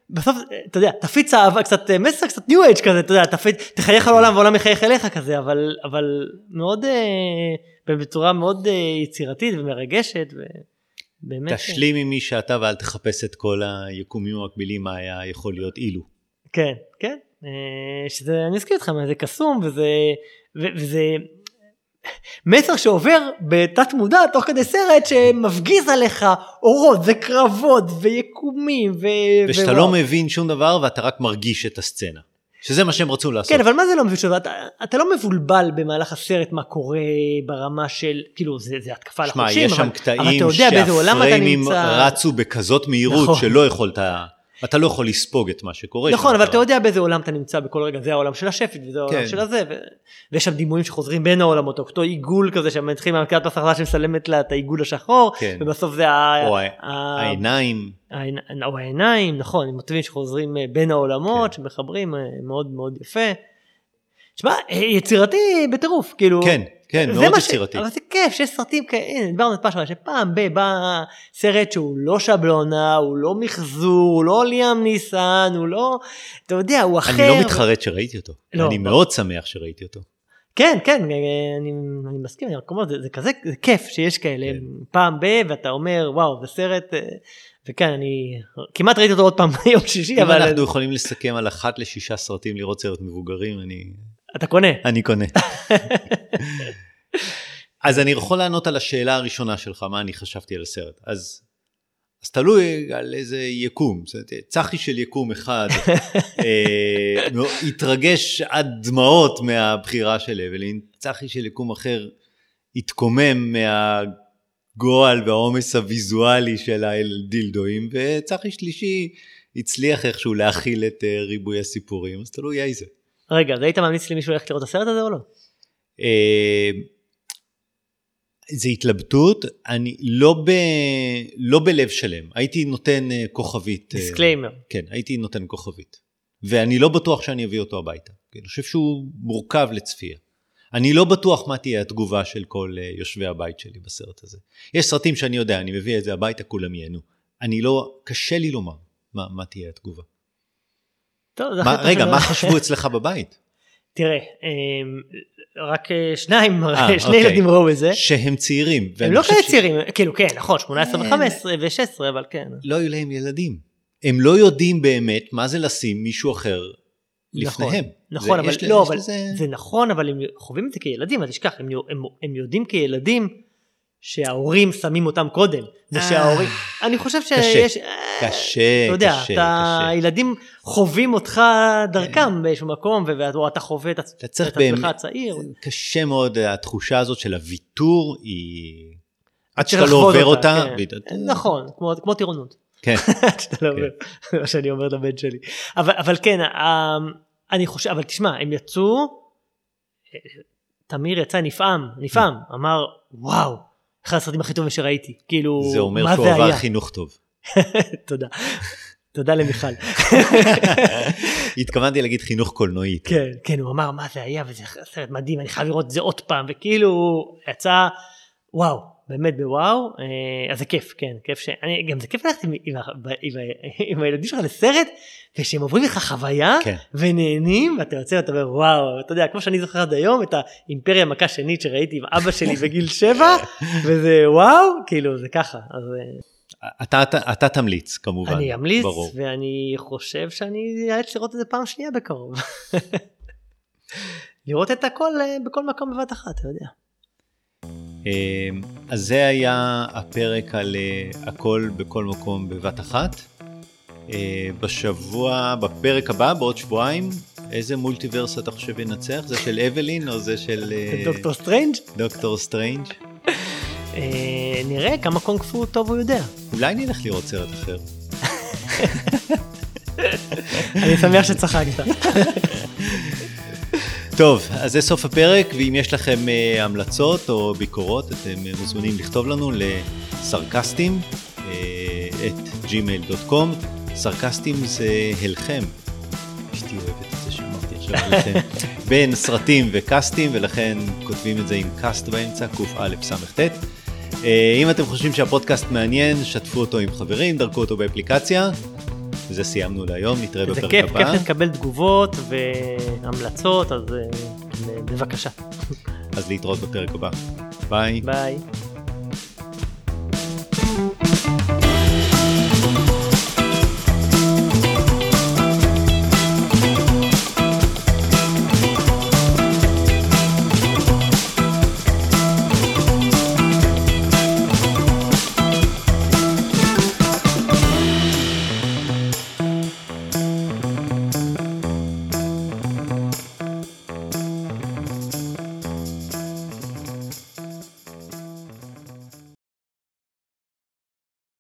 בסוף אתה יודע תפיץ אהבה קצת מסר קצת ניו אייג' כזה אתה יודע תפיץ תחייך על העולם והעולם יחייך אליך כזה אבל אבל מאוד אה, בצורה מאוד אה, יצירתית ומרגשת. ובאמת. תשלים עם מי שאתה ואל תחפש את כל היקומים המקבילים מה היה יכול להיות אילו. כן כן אה, שזה אני אזכיר אותך זה קסום וזה וזה מסר שעובר בתת מודע תוך כדי סרט שמפגיז עליך אורות וקרבות ויקומים ו... ושאתה לא מבין שום דבר ואתה רק מרגיש את הסצנה. שזה מה שהם רצו לעשות. כן, אבל מה זה לא מבין שזה? אתה, אתה לא מבולבל במהלך הסרט מה קורה ברמה של, כאילו זה, זה התקפה על החודשים, אבל, יש שם קטעים שהפריימים רצו בכזאת מהירות נכון. שלא יכולת... אתה לא יכול לספוג את מה שקורה. נכון, אבל אתה יודע באיזה עולם אתה נמצא בכל רגע, זה העולם של השפט וזה העולם כן. של הזה. ויש שם דימויים שחוזרים בין העולמות, אותו עיגול כזה שמתחיל מהמקלט בסרטה שמסלמת לה את העיגול השחור, כן. ובסוף זה. העיניים. או העיניים, נכון, עם מוטיבים שחוזרים אה, בין העולמות, כן. שמחברים אה, מאוד מאוד יפה. תשמע, אה, יצירתי בטירוף, כאילו. כן. כן, מאוד יצירתי. אבל זה כיף שיש סרטים כאלה, דיברנו את פשרה, שפעם בא סרט שהוא לא שבלונה, הוא לא מחזור, הוא לא ליאם ניסן, הוא לא, אתה יודע, הוא אחר. אני לא מתחרט שראיתי אותו. לא. אני מאוד שמח שראיתי אותו. כן, כן, אני, אני מסכים, אני רק אומר, זה, זה כזה, זה כיף שיש כאלה כן. פעם ב, ואתה אומר, וואו, זה סרט, אה, וכן, אני כמעט ראיתי אותו עוד פעם *laughs* ביום שישי, אם אבל אנחנו יכולים לסכם על אחת לשישה סרטים לראות סרט מבוגרים, אני, אתה קונה. אני קונה. *laughs* אז אני יכול לענות על השאלה הראשונה שלך, מה אני חשבתי על הסרט. אז, אז תלוי על איזה יקום. צחי של יקום אחד *laughs* אה, התרגש עד דמעות מהבחירה של אבלין, וצחי של יקום אחר התקומם מהגועל והעומס הוויזואלי של הדילדואים, וצחי שלישי הצליח איכשהו להכיל את אה, ריבוי הסיפורים, אז תלוי איזה. רגע, אז היית ממליץ למישהו ללכת לראות את הסרט הזה או לא? אה, זה התלבטות, אני לא, ב, לא בלב שלם, הייתי נותן אה, כוכבית. אה, disclaimer. כן, הייתי נותן כוכבית. ואני לא בטוח שאני אביא אותו הביתה. כי אני חושב שהוא מורכב לצפייה. אני לא בטוח מה תהיה התגובה של כל אה, יושבי הבית שלי בסרט הזה. יש סרטים שאני יודע, אני מביא את זה הביתה, כולם ייהנו. אני לא, קשה לי לומר מה, מה תהיה התגובה. טוב, זה מה, רגע. מה חשבו אצלך בבית? *laughs* תראה, אמ, רק אה, שניים, אה, שני אוקיי. ילדים ראו את זה. שהם צעירים. הם לא כאלה ש- צעירים, כאילו כן, נכון, 18 כן. ו-15 ו-16, אבל כן. לא היו להם ילדים. הם לא יודעים באמת מה זה לשים מישהו אחר נכון, לפניהם. נכון, זה- אבל לא, אבל לזה- זה נכון, אבל הם חווים את זה כילדים, אל תשכח, הם, הם, הם יודעים כילדים שההורים שמים אותם קודם. זה אה, שההורים, אני חושב שיש, אה, קשה, אתה יודע, קשה, אתה, קשה. הילדים חווים אותך דרכם באיזשהו מקום, ואתה חווה את עצמך הצעיר. קשה מאוד, התחושה הזאת של הוויתור היא... עד שאתה לא עובר אותה, כן. ואתה- נכון, כמו, טירונות. כן, *laughs* שאתה לא אומר, זה מה שאני אומר לבן שלי. אבל, כן, ה- אני חושב, אבל תשמע, הם יצאו, תמיר יצא נפעם, נפעם, אמר, וואו, אחד הסרטים הכי טובים שראיתי. כאילו, זה אומר מה שהוא זה עבר היה? חינוך טוב. *laughs* תודה. תודה למיכל. *laughs* התכוונתי להגיד חינוך קולנועי. כן, כן, הוא אמר, מה זה היה, וזה סרט מדהים, אני חייב לראות את זה עוד פעם, וכאילו, יצא, וואו, באמת בוואו, אה, אז זה כיף, כן, כיף ש... אני, גם זה כיף ללכת עם, עם, עם, *laughs* עם הילדים שלך לסרט, ושהם עוברים לך חוויה, כן. ונהנים, ואתה יוצא ואתה אומר, וואו, אתה יודע, כמו שאני זוכר עד היום, את האימפריה מכה שנית שראיתי עם אבא שלי *laughs* בגיל שבע, וזה וואו, כאילו, זה ככה, אז אה, אתה, אתה, אתה תמליץ, כמובן. אני אמליץ, ברור. ואני חושב שאני אאלץ לראות את זה פעם שנייה בקרוב. *laughs* לראות את הכל אה, בכל מקום בבת אחת, אתה יודע. אה, אז זה היה הפרק על אה, הכל בכל מקום בבת אחת. אה, בשבוע, בפרק הבא, בעוד שבועיים, איזה multiverse אתה חושב ינצח? זה של אבלין או זה של אה, דוקטור סטרנג', דוקטור סטרנג'? אה, נראה כמה קונג פו טוב הוא יודע. אולי נלך לראות סרט אחר. *laughs* אני שמח שצחקת. *laughs* טוב, אז זה סוף הפרק, ואם יש לכם uh, המלצות או ביקורות, אתם uh, מוזמנים לכתוב לנו לסרקסטים, uh, את gmail.com. סרקסטים זה הלחם. אשתי אוהבת את זה שאמרתי עכשיו הלחם. *laughs* בין סרטים וקאסטים, ולכן כותבים את זה עם קאסט באמצע, קא"סט. Uh, אם אתם חושבים שהפודקאסט מעניין, שתפו אותו עם חברים, דרכו אותו באפליקציה. וזה סיימנו להיום, נתראה זה בפרק כיף, הבא. כיף לקבל תגובות והמלצות, אז אה, בבקשה. אז להתראות בפרק הבא. ביי. ביי.